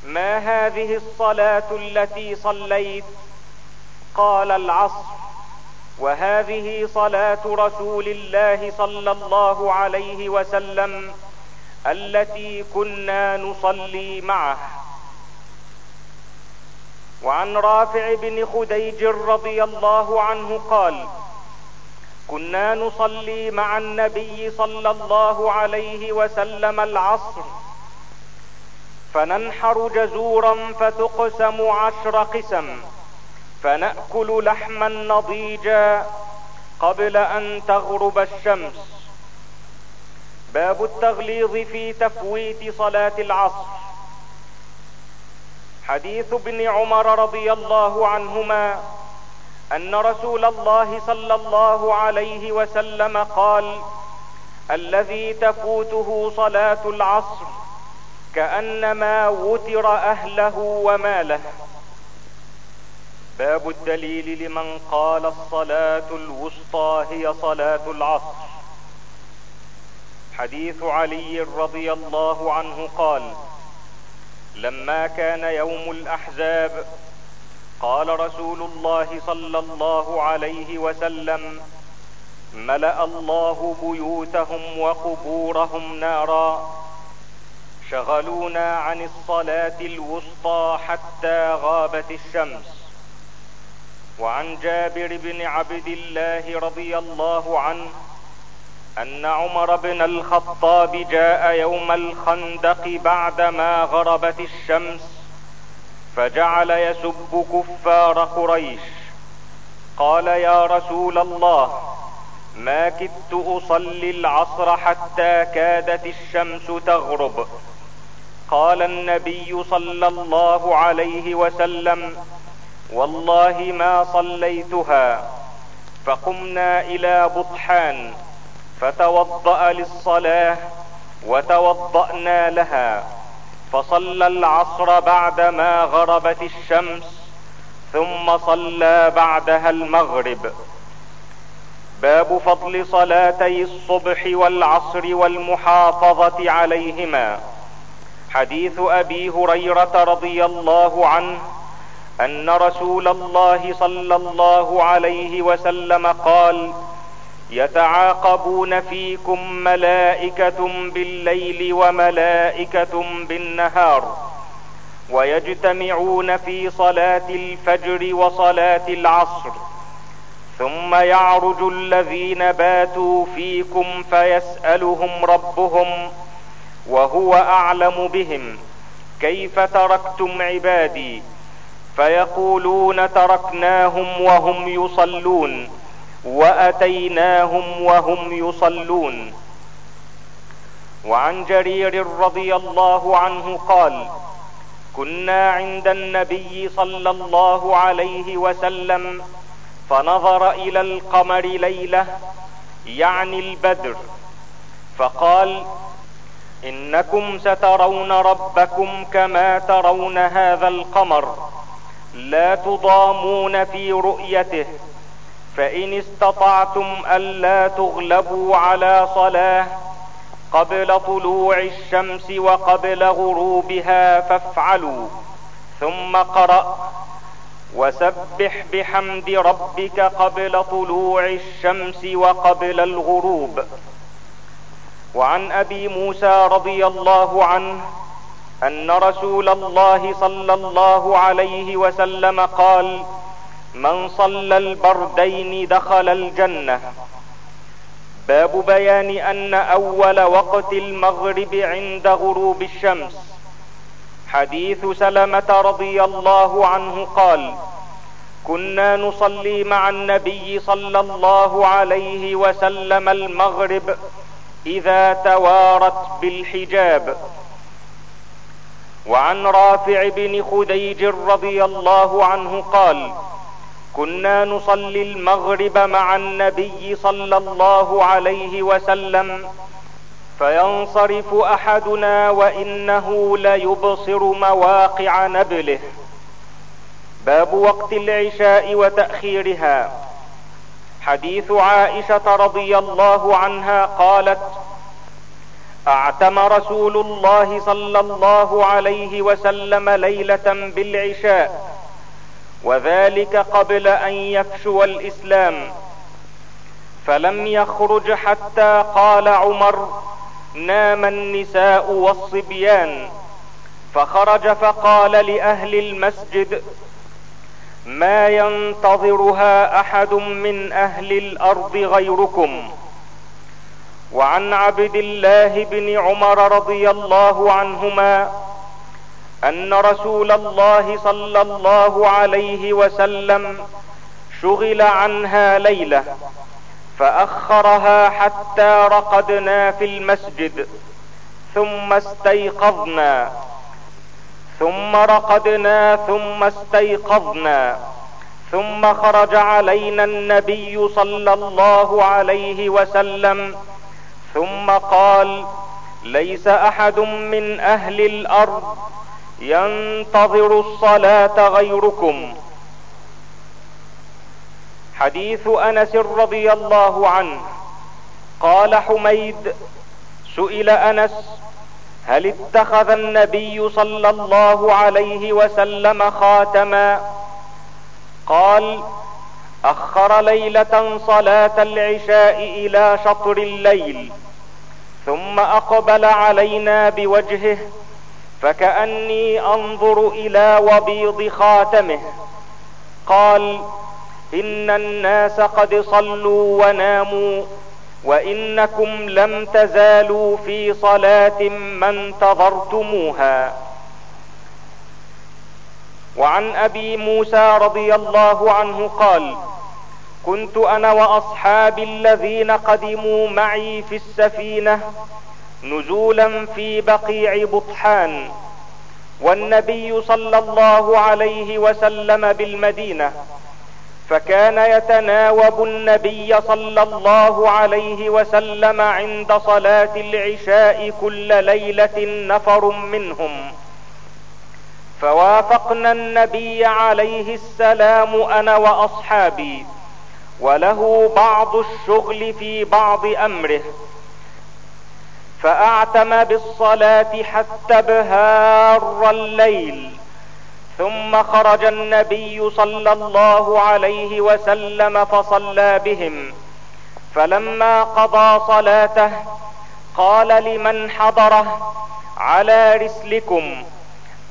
A: ما هذه الصلاة التي صليت؟ قال العصر وهذه صلاة رسول الله صلى الله عليه وسلم. التي كنا نصلي معه. وعن رافع بن خديج رضي الله عنه قال كنا نصلي مع النبي صلى الله عليه وسلم العصر فننحر جزورا فتقسم عشر قسم فنأكل لحما نضيجا قبل أن تغرب الشمس. باب التغليظ في تفويت صلاة العصر. حديث ابن عمر رضي الله عنهما أن رسول الله صلى الله عليه وسلم قال الذي تفوته صلاة العصر كأنما وتر أهله وماله. باب الدليل لمن قال الصلاة الوسطى هي صلاة العصر. حديث علي رضي الله عنه قال لما كان يوم الأحزاب قال رسول الله صلى الله عليه وسلم ملأ الله بيوتهم وقبورهم نارا شغلونا عن الصلاة الوسطى حتى غابت الشمس. وعن جابر بن عبد الله رضي الله عنه أن عمر بن الخطاب جاء يوم الخندق بعدما غربت الشمس فجعل يسب كفار قريش. قال يا رسول الله ما كدت أصلي العصر حتى كادت الشمس تغرب. قال النبي صلى الله عليه وسلم والله ما صليتها فقمنا إلى بطحان. فتوضأ للصلاة وتوضأنا لها فصلى العصر بعدما غربت الشمس ثم صلى بعدها المغرب. باب فضل صلاتي الصبح والعصر والمحافظة عليهما. حديث أبي هريرة رضي الله عنه أن رسول الله صلى الله عليه وسلم قال يتعاقبون فيكم ملائكة بالليل وملائكة بالنهار ويجتمعون في صلاة الفجر وصلاة العصر ثم يعرج الذين باتوا فيكم فيسألهم ربهم وهو أعلم بهم كيف تركتم عبادي فيقولون تركناهم وهم يصلون وأتيناهم وهم يصلون. وعن جرير رضي الله عنه قال كنا عند النبي صلى الله عليه وسلم فنظر إلى القمر ليلة يعني البدر فقال إنكم سترون ربكم كما ترون هذا القمر لا تضامون في رؤيته. فإن استطعتم ألا تغلبوا على صلاة قبل طلوع الشمس وقبل غروبها فافعلوا ثم قرأ وسبح بحمد ربك قبل طلوع الشمس وقبل الغروب. وعن أبي موسى رضي الله عنه أن رسول الله صلى الله عليه وسلم قال من صلى البردين دخل الجنة. باب بيان أن أول وقت المغرب عند غروب الشمس. حديث سلمة رضي الله عنه قال كنا نصلي مع النبي صلى الله عليه وسلم المغرب إذا توارت بالحجاب. وعن رافع بن خديج رضي الله عنه قال كنا نصلي المغرب مع النبي صلى الله عليه وسلم فينصرف أحدنا وإنه ليبصر مواقع نبله. باب وقت العشاء وتأخيرها. حديث عائشة رضي الله عنها قالت أعتم رسول الله صلى الله عليه وسلم ليلة بالعشاء. وذلك قبل أن يفشو الإسلام. فلم يخرج حتى قال عمر نام النساء والصبيان. فخرج فقال لأهل المسجد ما ينتظرها أحد من أهل الأرض غيركم. وعن عبد الله بن عمر رضي الله عنهما أن رسول الله صلى الله عليه وسلم شغل عنها ليلة فأخرها حتى رقدنا في المسجد ثم استيقظنا ثم رقدنا ثم استيقظنا ثم خرج علينا النبي صلى الله عليه وسلم ثم قال ليس أحد من أهل الأرض ينتظر الصلاة غيركم. حديث أنس رضي الله عنه. قال حميد سئل أنس هل اتخذ النبي صلى الله عليه وسلم خاتما؟ قال أخر ليلة صلاة العشاء إلى شطر الليل ثم أقبل علينا بوجهه فكأني أنظر إلى وبيض خاتمه. قال إن الناس قد صلوا وناموا وإنكم لم تزالوا في صلاة ما انتظرتموها. وعن أبي موسى رضي الله عنه قال كنت أنا واصحابي الذين قدموا معي في السفينة نزولا في بقيع بطحان والنبي صلى الله عليه وسلم بالمدينة فكان يتناوب النبي صلى الله عليه وسلم عند صلاة العشاء كل ليلة نفر منهم. فوافقنا النبي عليه السلام أنا وأصحابي وله بعض الشغل في بعض أمره فأعتم بالصلاة حتى بهار الليل ثم خرج النبي صلى الله عليه وسلم فصلى بهم. فلما قضى صلاته قال لمن حضره على رسلكم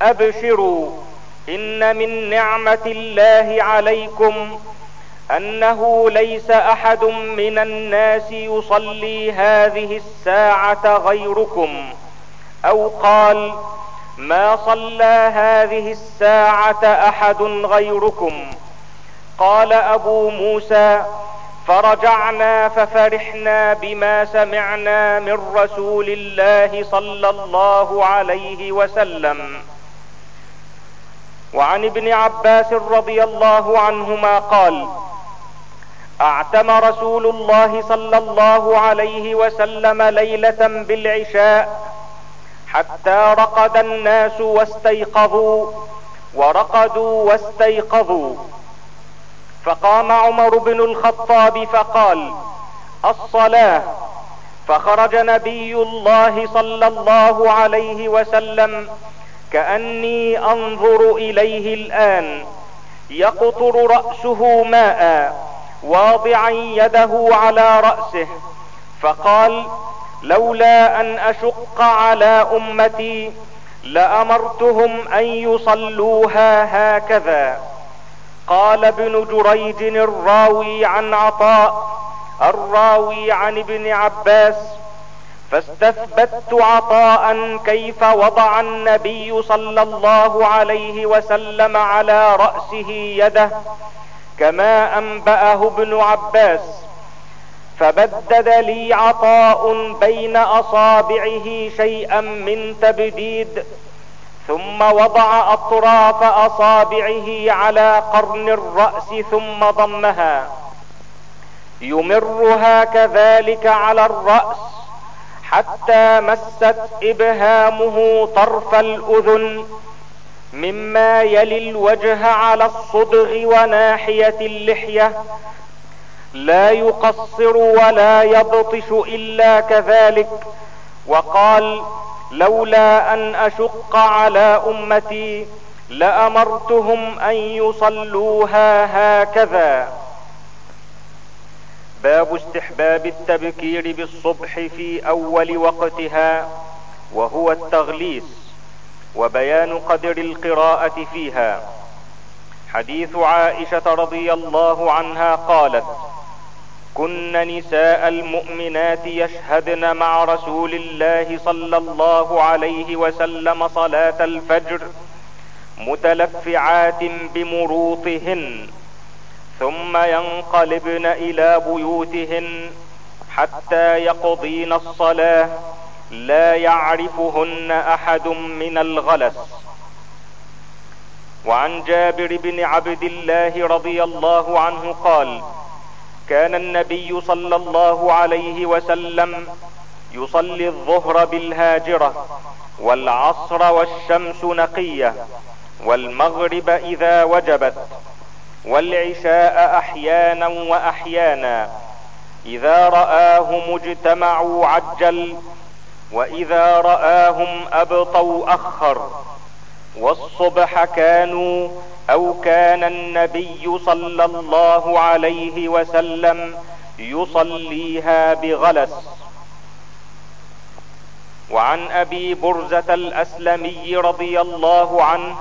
A: أبشروا إن من نعمة الله عليكم أنه ليس أحد من الناس يصلي هذه الساعة غيركم أو قال ما صلى هذه الساعة أحد غيركم؟ قال أبو موسى فرجعنا ففرحنا بما سمعنا من رسول الله صلى الله عليه وسلم. وعن ابن عباس رضي الله عنهما قال أعتم رسول الله صلى الله عليه وسلم ليلة بالعشاء حتى رقد الناس واستيقظوا ورقدوا واستيقظوا. فقام عمر بن الخطاب فقال الصلاة فخرج نبي الله صلى الله عليه وسلم كأني أنظر إليه الآن يقطر رأسه ماء واضعا يده على رأسه فقال لولا أن أشق على أمتي لأمرتهم أن يصلوها هكذا. قال ابن جريج الراوي عن عطاء الراوي عن ابن عباس فاستثبت عطاء كيف وضع النبي صلى الله عليه وسلم على رأسه يده كما أنبأه ابن عباس فبدد لي عطاء بين أصابعه شيئا من تبديد ثم وضع أطراف أصابعه على قرن الرأس ثم ضمها. يمرها كذلك على الرأس حتى مست إبهامه طرف الأذن مما يلي الوجه على الصدغ وناحية اللحية. لا يقصر ولا يبطش إلا كذلك. وقال لولا أن أشق على أمتي لأمرتهم أن يصلوها هكذا. باب استحباب التبكير بالصبح في أول وقتها وهو التغليس. وبيان قدر القراءة فيها. حديث عائشة رضي الله عنها قالت كن نساء المؤمنات يشهدن مع رسول الله صلى الله عليه وسلم صلاة الفجر متلفعات بمروطهن ثم ينقلبن إلى بيوتهن حتى يقضين الصلاة لا يعرفهن أحد من الغلس. وعن جابر بن عبد الله رضي الله عنه قال كان النبي صلى الله عليه وسلم يصلي الظهر بالهاجرة والعصر والشمس نقية والمغرب إذا وجبت والعشاء أحيانا وأحيانا إذا راهم اجتمعوا عجل وإذا رآهم أبطوا أخر والصبح كانوا أو كان النبي صلى الله عليه وسلم يصليها بغلس. وعن أبي برزة الأسلمي رضي الله عنه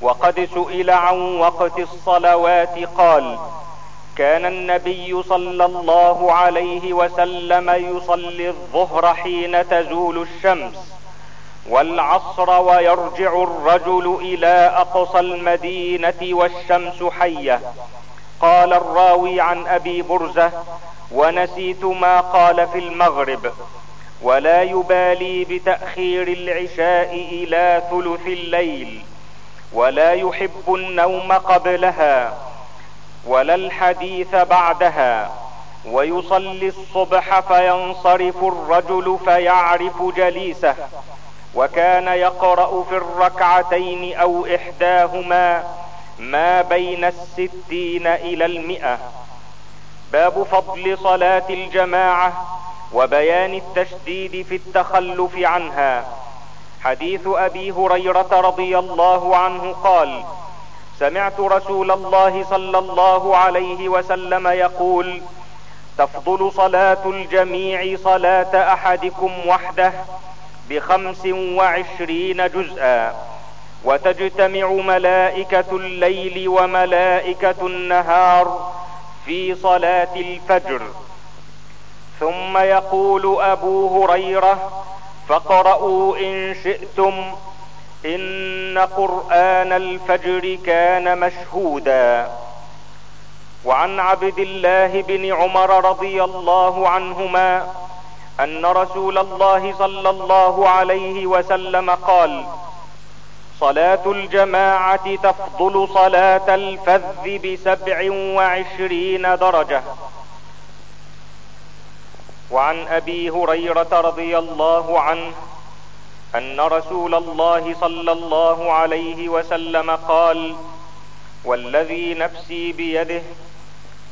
A: وقد سئل عن وقت الصلوات قال كان النبي صلى الله عليه وسلم يصلي الظهر حين تزول الشمس والعصر ويرجع الرجل إلى أقصى المدينة والشمس حية. قال الراوي عن أبي برزة ونسيت ما قال في المغرب ولا يبالي بتأخير العشاء إلى ثلث الليل ولا يحب النوم قبلها ولا الحديث بعدها. ويصلي الصبح فينصرف الرجل فيعرف جليسه. وكان يقرأ في الركعتين أو إحداهما ما بين الستين إلى المئة. باب فضل صلاة الجماعة وبيان التشديد في التخلف عنها. حديث أبي هريرة رضي الله عنه قال سمعت رسول الله صلى الله عليه وسلم يقول تفضل صلاة الجميع صلاة أحدكم وحده بخمس وعشرين جزءا وتجتمع ملائكة الليل وملائكة النهار في صلاة الفجر. ثم يقول أبو هريرة فاقرأوا إن شئتم إن قرآن الفجر كان مشهودا. وعن عبد الله بن عمر رضي الله عنهما أن رسول الله صلى الله عليه وسلم قال صلاة الجماعة تفضل صلاة الفذ بسبع وعشرين درجة. وعن أبي هريرة رضي الله عنه أن رسول الله صلى الله عليه وسلم قال والذي نفسي بيده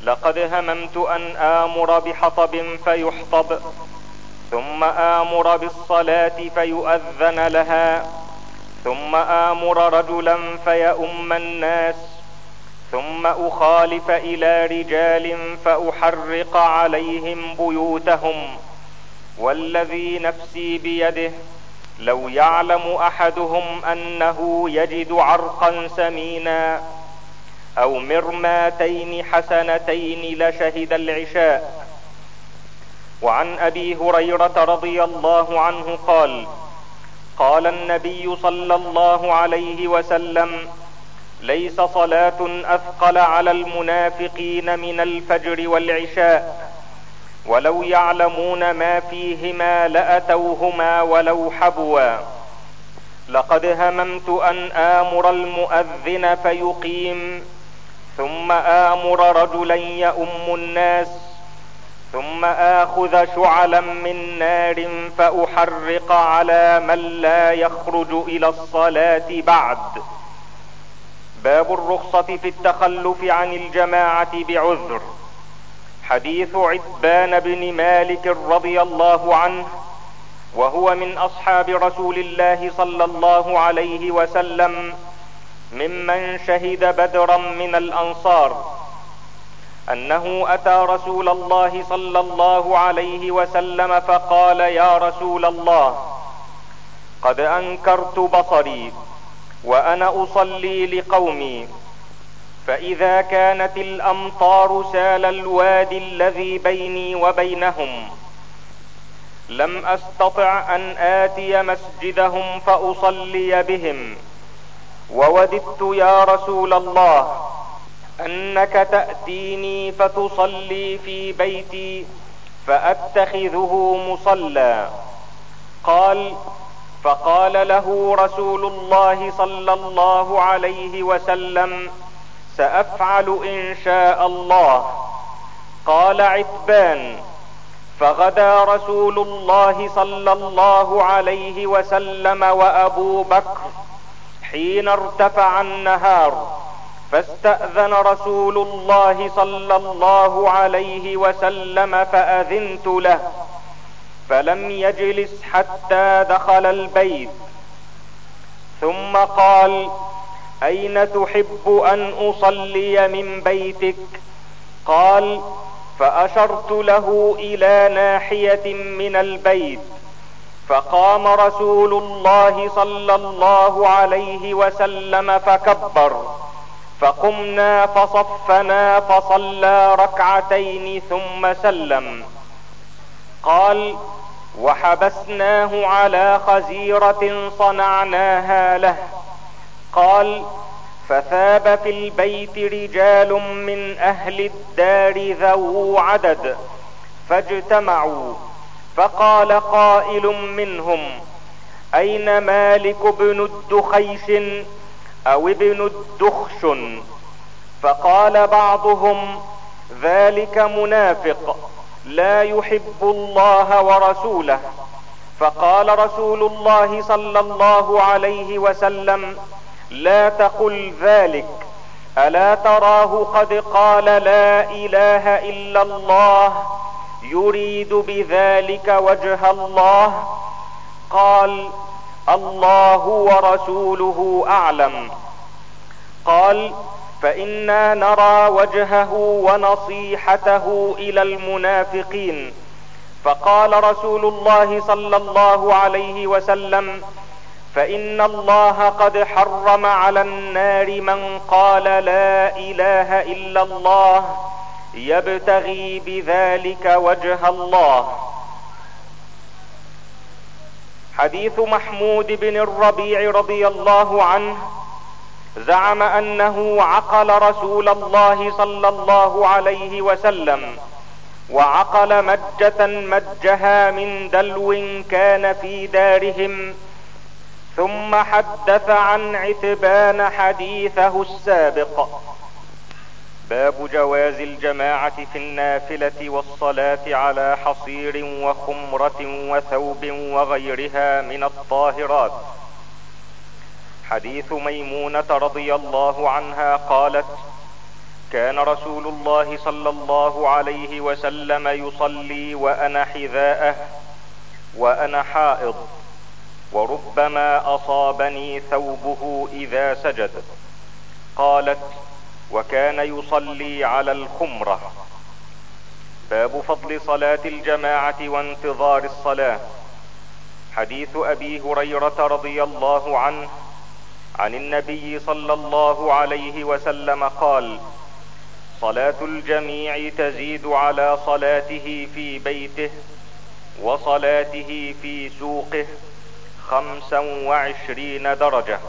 A: لقد هممت أن آمر بحطب فيحطب ثم آمر بالصلاة فيؤذن لها ثم آمر رجلا فيؤم الناس ثم أخالف إلى رجال فأحرق عليهم بيوتهم والذي نفسي بيده لو يعلم أحدهم أنه يجد عرقا سمينا أو مرماتين حسنتين لشهد العشاء. وعن أبي هريرة رضي الله عنه قال قال النبي صلى الله عليه وسلم ليس صلاة أثقل على المنافقين من الفجر والعشاء. ولو يعلمون ما فيهما لأتوهما ولو حبوا. لقد هممت أن آمر المؤذن فيقيم ثم آمر رجلا يؤم الناس ثم آخذ شعلا من نار فأحرق على من لا يخرج إلى الصلاة بعد. باب الرخصة في التخلف عن الجماعة بعذر. حديث عتبان بن مالك رضي الله عنه وهو من أصحاب رسول الله صلى الله عليه وسلم ممن شهد بدرا من الأنصار أنه أتى رسول الله صلى الله عليه وسلم فقال يا رسول الله قد أنكرت بصري وأنا أصلي لقومي فإذا كانت الأمطار سال الوادي الذي بيني وبينهم لم أستطع أن آتي مسجدهم فأصلي بهم. ووددت يا رسول الله أنك تأتيني فتصلي في بيتي فأتخذه مصلى. قال فقال له رسول الله صلى الله عليه وسلم سأفعل إن شاء الله. قال عتبان فغدا رسول الله صلى الله عليه وسلم وأبو بكر حين ارتفع النهار فاستأذن رسول الله صلى الله عليه وسلم فأذنت له فلم يجلس حتى دخل البيت. ثم قال أين تحب أن أصلي من بيتك؟ قال فأشرت له إلى ناحية من البيت فقام رسول الله صلى الله عليه وسلم فكبر فقمنا فصفنا فصلى ركعتين ثم سلم. قال وحبسناه على خزيرة صنعناها له. قال فثاب في البيت رجال من أهل الدار ذو عدد فاجتمعوا فقال قائل منهم أين مالك بن الدخيش أو ابن الدخشن فقال بعضهم ذلك منافق لا يحب الله ورسوله. فقال رسول الله صلى الله عليه وسلم لا تقل ذلك. ألا تراه قد قال لا إله إلا الله يريد بذلك وجه الله. قال الله ورسوله أعلم. قال فإنا نرى وجهه ونصيحته إلى المنافقين. فقال رسول الله صلى الله عليه وسلم فإن الله قد حرم على النار من قال لا إله إلا الله يبتغي بذلك وجه الله. حديث محمود بن الربيع رضي الله عنه زعم أنه عقل رسول الله صلى الله عليه وسلم وعقل مجة مجها من دلو كان في دارهم ثم حدث عن عتبان حديثه السابق. باب جواز الجماعة في النافلة والصلاة على حصير وخمرة وثوب وغيرها من الطاهرات. حديث ميمونة رضي الله عنها قالت كان رسول الله صلى الله عليه وسلم يصلي وأنا حذاءه وأنا حائض. وربما أصابني ثوبه إذا سجد. قالت وكان يصلي على الخمرة. باب فضل صلاة الجماعة وانتظار الصلاة. حديث أبي هريرة رضي الله عنه عن النبي صلى الله عليه وسلم قال صلاة الجميع تزيد على صلاته في بيته وصلاته في سوقه خمسا وعشرين درجة.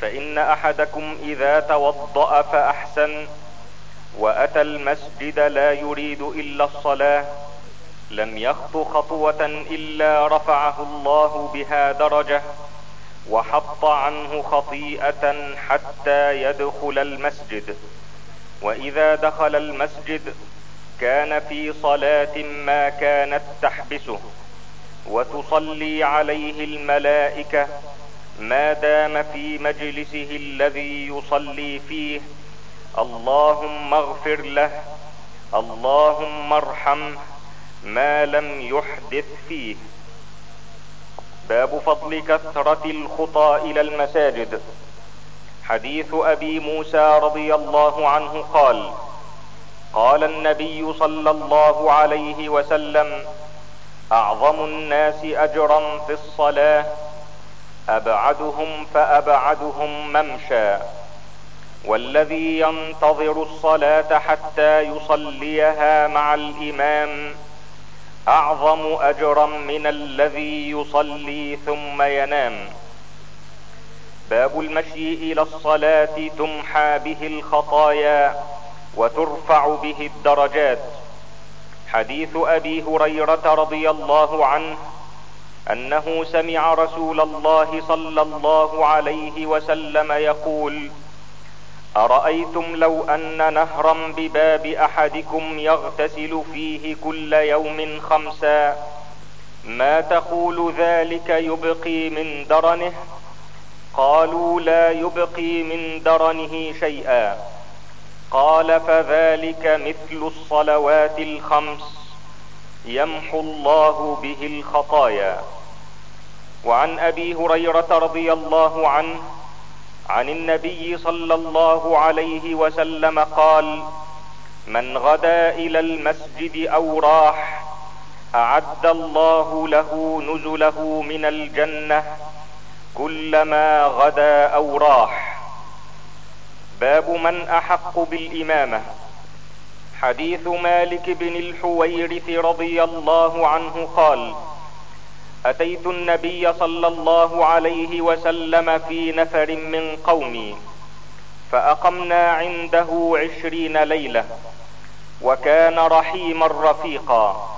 A: فإن أحدكم إذا توضأ فأحسن وأتى المسجد لا يريد إلا الصلاة لم يخط خطوة إلا رفعه الله بها درجة وحط عنه خطيئة حتى يدخل المسجد. وإذا دخل المسجد كان في صلاة ما كانت تحبسه. وتصلي عليه الملائكة ما دام في مجلسه الذي يصلي فيه. اللهم اغفر له اللهم ارحمه ما لم يحدث فيه. باب فضل كثرة الخطى إلى المساجد. حديث أبي موسى رضي الله عنه قال قال النبي صلى الله عليه وسلم أعظم الناس أجرا في الصلاة أبعدهم فأبعدهم ممشى. والذي ينتظر الصلاة حتى يصليها مع الإمام أعظم أجرا من الذي يصلي ثم ينام. باب المشي إلى الصلاة تمحى به الخطايا وترفع به الدرجات. حديث أبي هريرة رضي الله عنه أنه سمع رسول الله صلى الله عليه وسلم يقول أرأيتم لو أن نهرا بباب أحدكم يغتسل فيه كل يوم خمسا؟ ما تقول ذلك يبقي من درنه؟ قالوا لا يبقي من درنه شيئا. قال فذلك مثل الصلوات الخمس يمحو الله به الخطايا. وعن أبي هريرة رضي الله عنه عن النبي صلى الله عليه وسلم قال من غدا إلى المسجد أو راح أعد الله له نزله من الجنة كلما غدا أو راح. باب من أحق بالإمامة. حديث مالك بن الحويرث رضي الله عنه قال أتيت النبي صلى الله عليه وسلم في نفر من قومي فأقمنا عنده عشرين ليلة وكان رحيما رفيقا.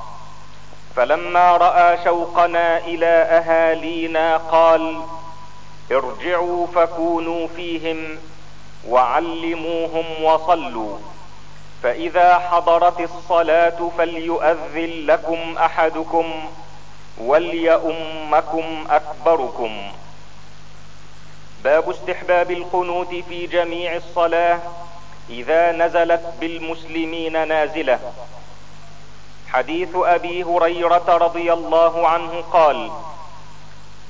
A: فلما رأى شوقنا إلى أهالينا قال ارجعوا فكونوا فيهم وعلموهم وصلوا. فإذا حضرت الصلاة فليؤذن لكم أحدكم وليؤمكم أكبركم. باب استحباب القنوت في جميع الصلاة إذا نزلت بالمسلمين نازلة. حديث أبي هريرة رضي الله عنه قال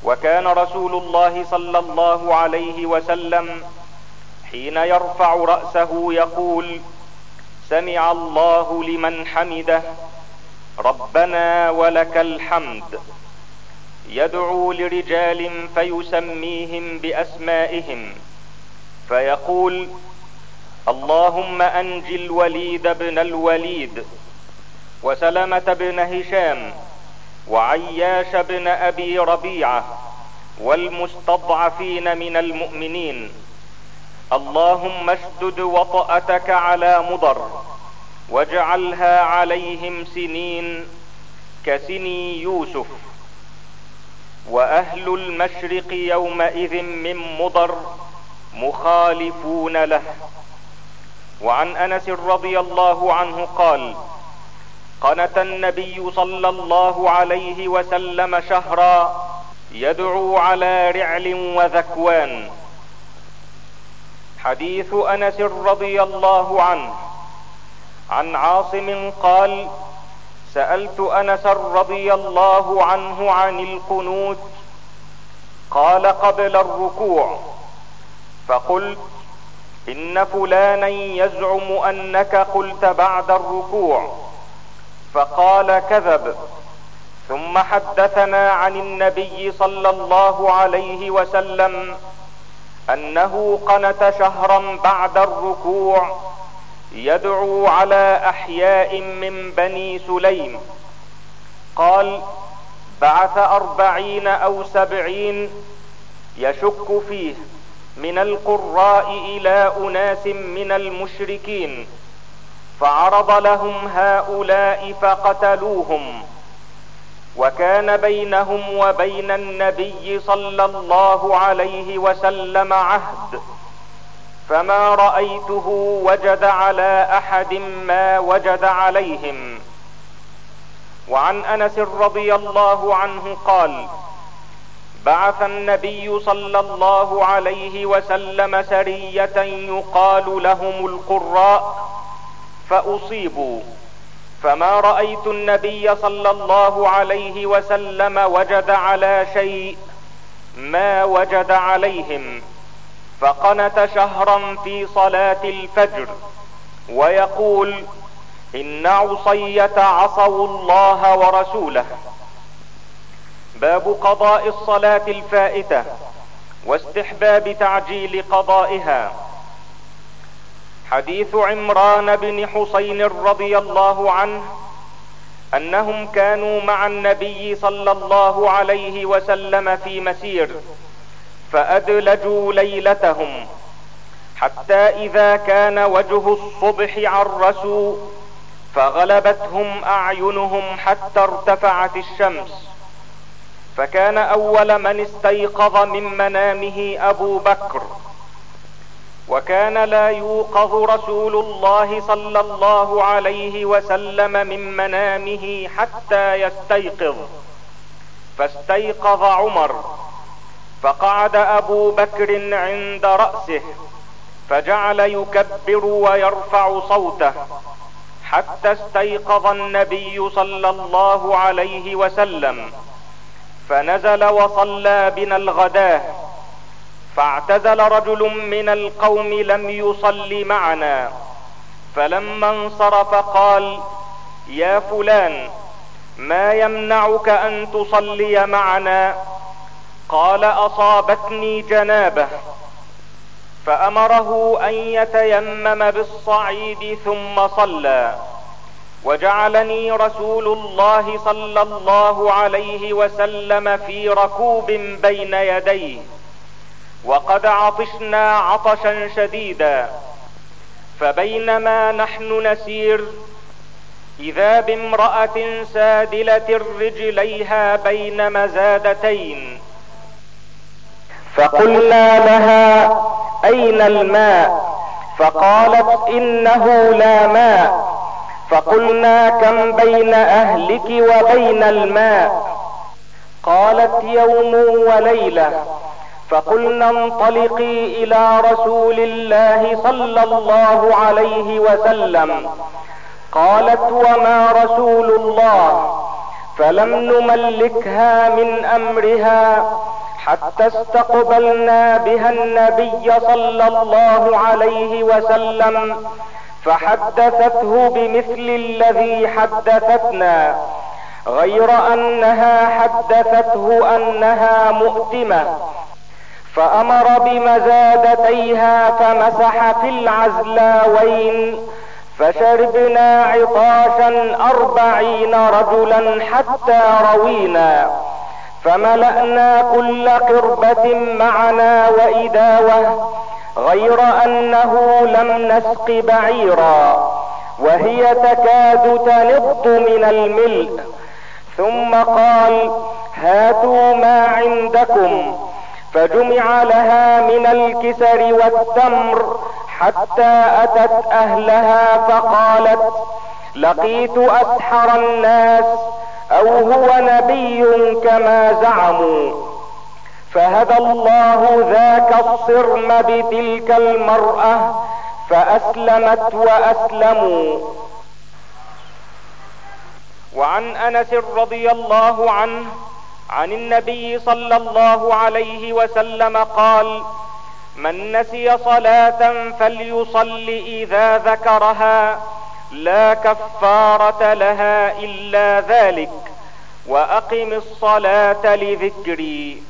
A: وكان رسول الله صلى الله عليه وسلم حين يرفع رأسه يقول سمع الله لمن حمده ربنا ولك الحمد. يدعو لرجال فيسميهم بأسمائهم فيقول اللهم انج الوليد بن الوليد وسلمة بن هشام وعياش بن أبي ربيعة والمستضعفين من المؤمنين. اللهم اشدد وطأتك على مضر واجعلها عليهم سنين كسني يوسف وأهل المشرق يومئذ من مضر مخالفون له. وعن أنس رضي الله عنه قال قنت النبي صلى الله عليه وسلم شهرا يدعو على رعل وذكوان حديث أنس رضي الله عنه عن عاصم قال سألت أنس رضي الله عنه عن القنوت قال قبل الركوع فقلت إن فلانا يزعم أنك قلت بعد الركوع فقال كذب ثم حدثنا عن النبي صلى الله عليه وسلم أنه قنت شهرا بعد الركوع يدعو على أحياء من بني سليم. قال بعث أربعين أو سبعين يشك فيه من القراء إلى أناس من المشركين فعرض لهم هؤلاء فقتلوهم. وكان بينهم وبين النبي صلى الله عليه وسلم عهد فما رأيته وجد على أحد ما وجد عليهم. وعن أنس رضي الله عنه قال بعث النبي صلى الله عليه وسلم سرية يقال لهم القراء فأصيبوا فما رايت النبي صلى الله عليه وسلم وجد على شيء ما وجد عليهم فقنت شهرا في صلاه الفجر ويقول ان عصيه عصوا الله ورسوله باب قضاء الصلاه الفائته واستحباب تعجيل قضائها حديث عمران بن حسين رضي الله عنه أنهم كانوا مع النبي صلى الله عليه وسلم في مسير فأدلجوا ليلتهم حتى إذا كان وجه الصبح عرسوا فغلبتهم أعينهم حتى ارتفعت الشمس فكان أول من استيقظ من منامه أبو بكر وكان لا يوقظ رسول الله صلى الله عليه وسلم من منامه حتى يستيقظ. فاستيقظ عمر فقعد أبو بكر عند رأسه فجعل يكبر ويرفع صوته حتى استيقظ النبي صلى الله عليه وسلم. فنزل وصلى بنا الغداة فاعتزل رجل من القوم لم يصل معنا. فلما انصرف قال يا فلان ما يمنعك أن تصلي معنا؟ قال أصابتني جنابة. فأمره أن يتيمم بالصعيد ثم صلى. وجعلني رسول الله صلى الله عليه وسلم في ركوب بين يديه. وقد عطشنا عطشا شديدا فبينما نحن نسير إذا بامرأة سادله رجليها بين مزادتين فقلنا لها أين الماء؟ فقالت إنه لا ماء. فقلنا كم بين أهلك وبين الماء؟ قالت يوم وليلة. فقلنا انطلقي إلى رسول الله صلى الله عليه وسلم. قالت وما رسول الله؟ فلم نملكها من أمرها حتى استقبلنا بها النبي صلى الله عليه وسلم فحدثته بمثل الذي حدثتنا غير أنها حدثته أنها مؤتمة. فأمر بمزادتيها فمسح في العزلاوين فشربنا عطاشا أربعين رجلا حتى روينا فملأنا كل قربة معنا وإداوة غير أنه لم نسق بعيرا وهي تكاد تنض من الملء. ثم قال هاتوا ما عندكم. فجمع لها من الكسر والتمر حتى أتت أهلها فقالت لقيت اسحر الناس أو هو نبي كما زعموا. فهدى الله ذاك الصرم بتلك المرأة فأسلمت وأسلموا. وعن أنس رضي الله عنه عن النبي صلى الله عليه وسلم قال من نسي صلاة فليصل إذا ذكرها لا كفارة لها إلا ذلك وأقم الصلاة لذكري.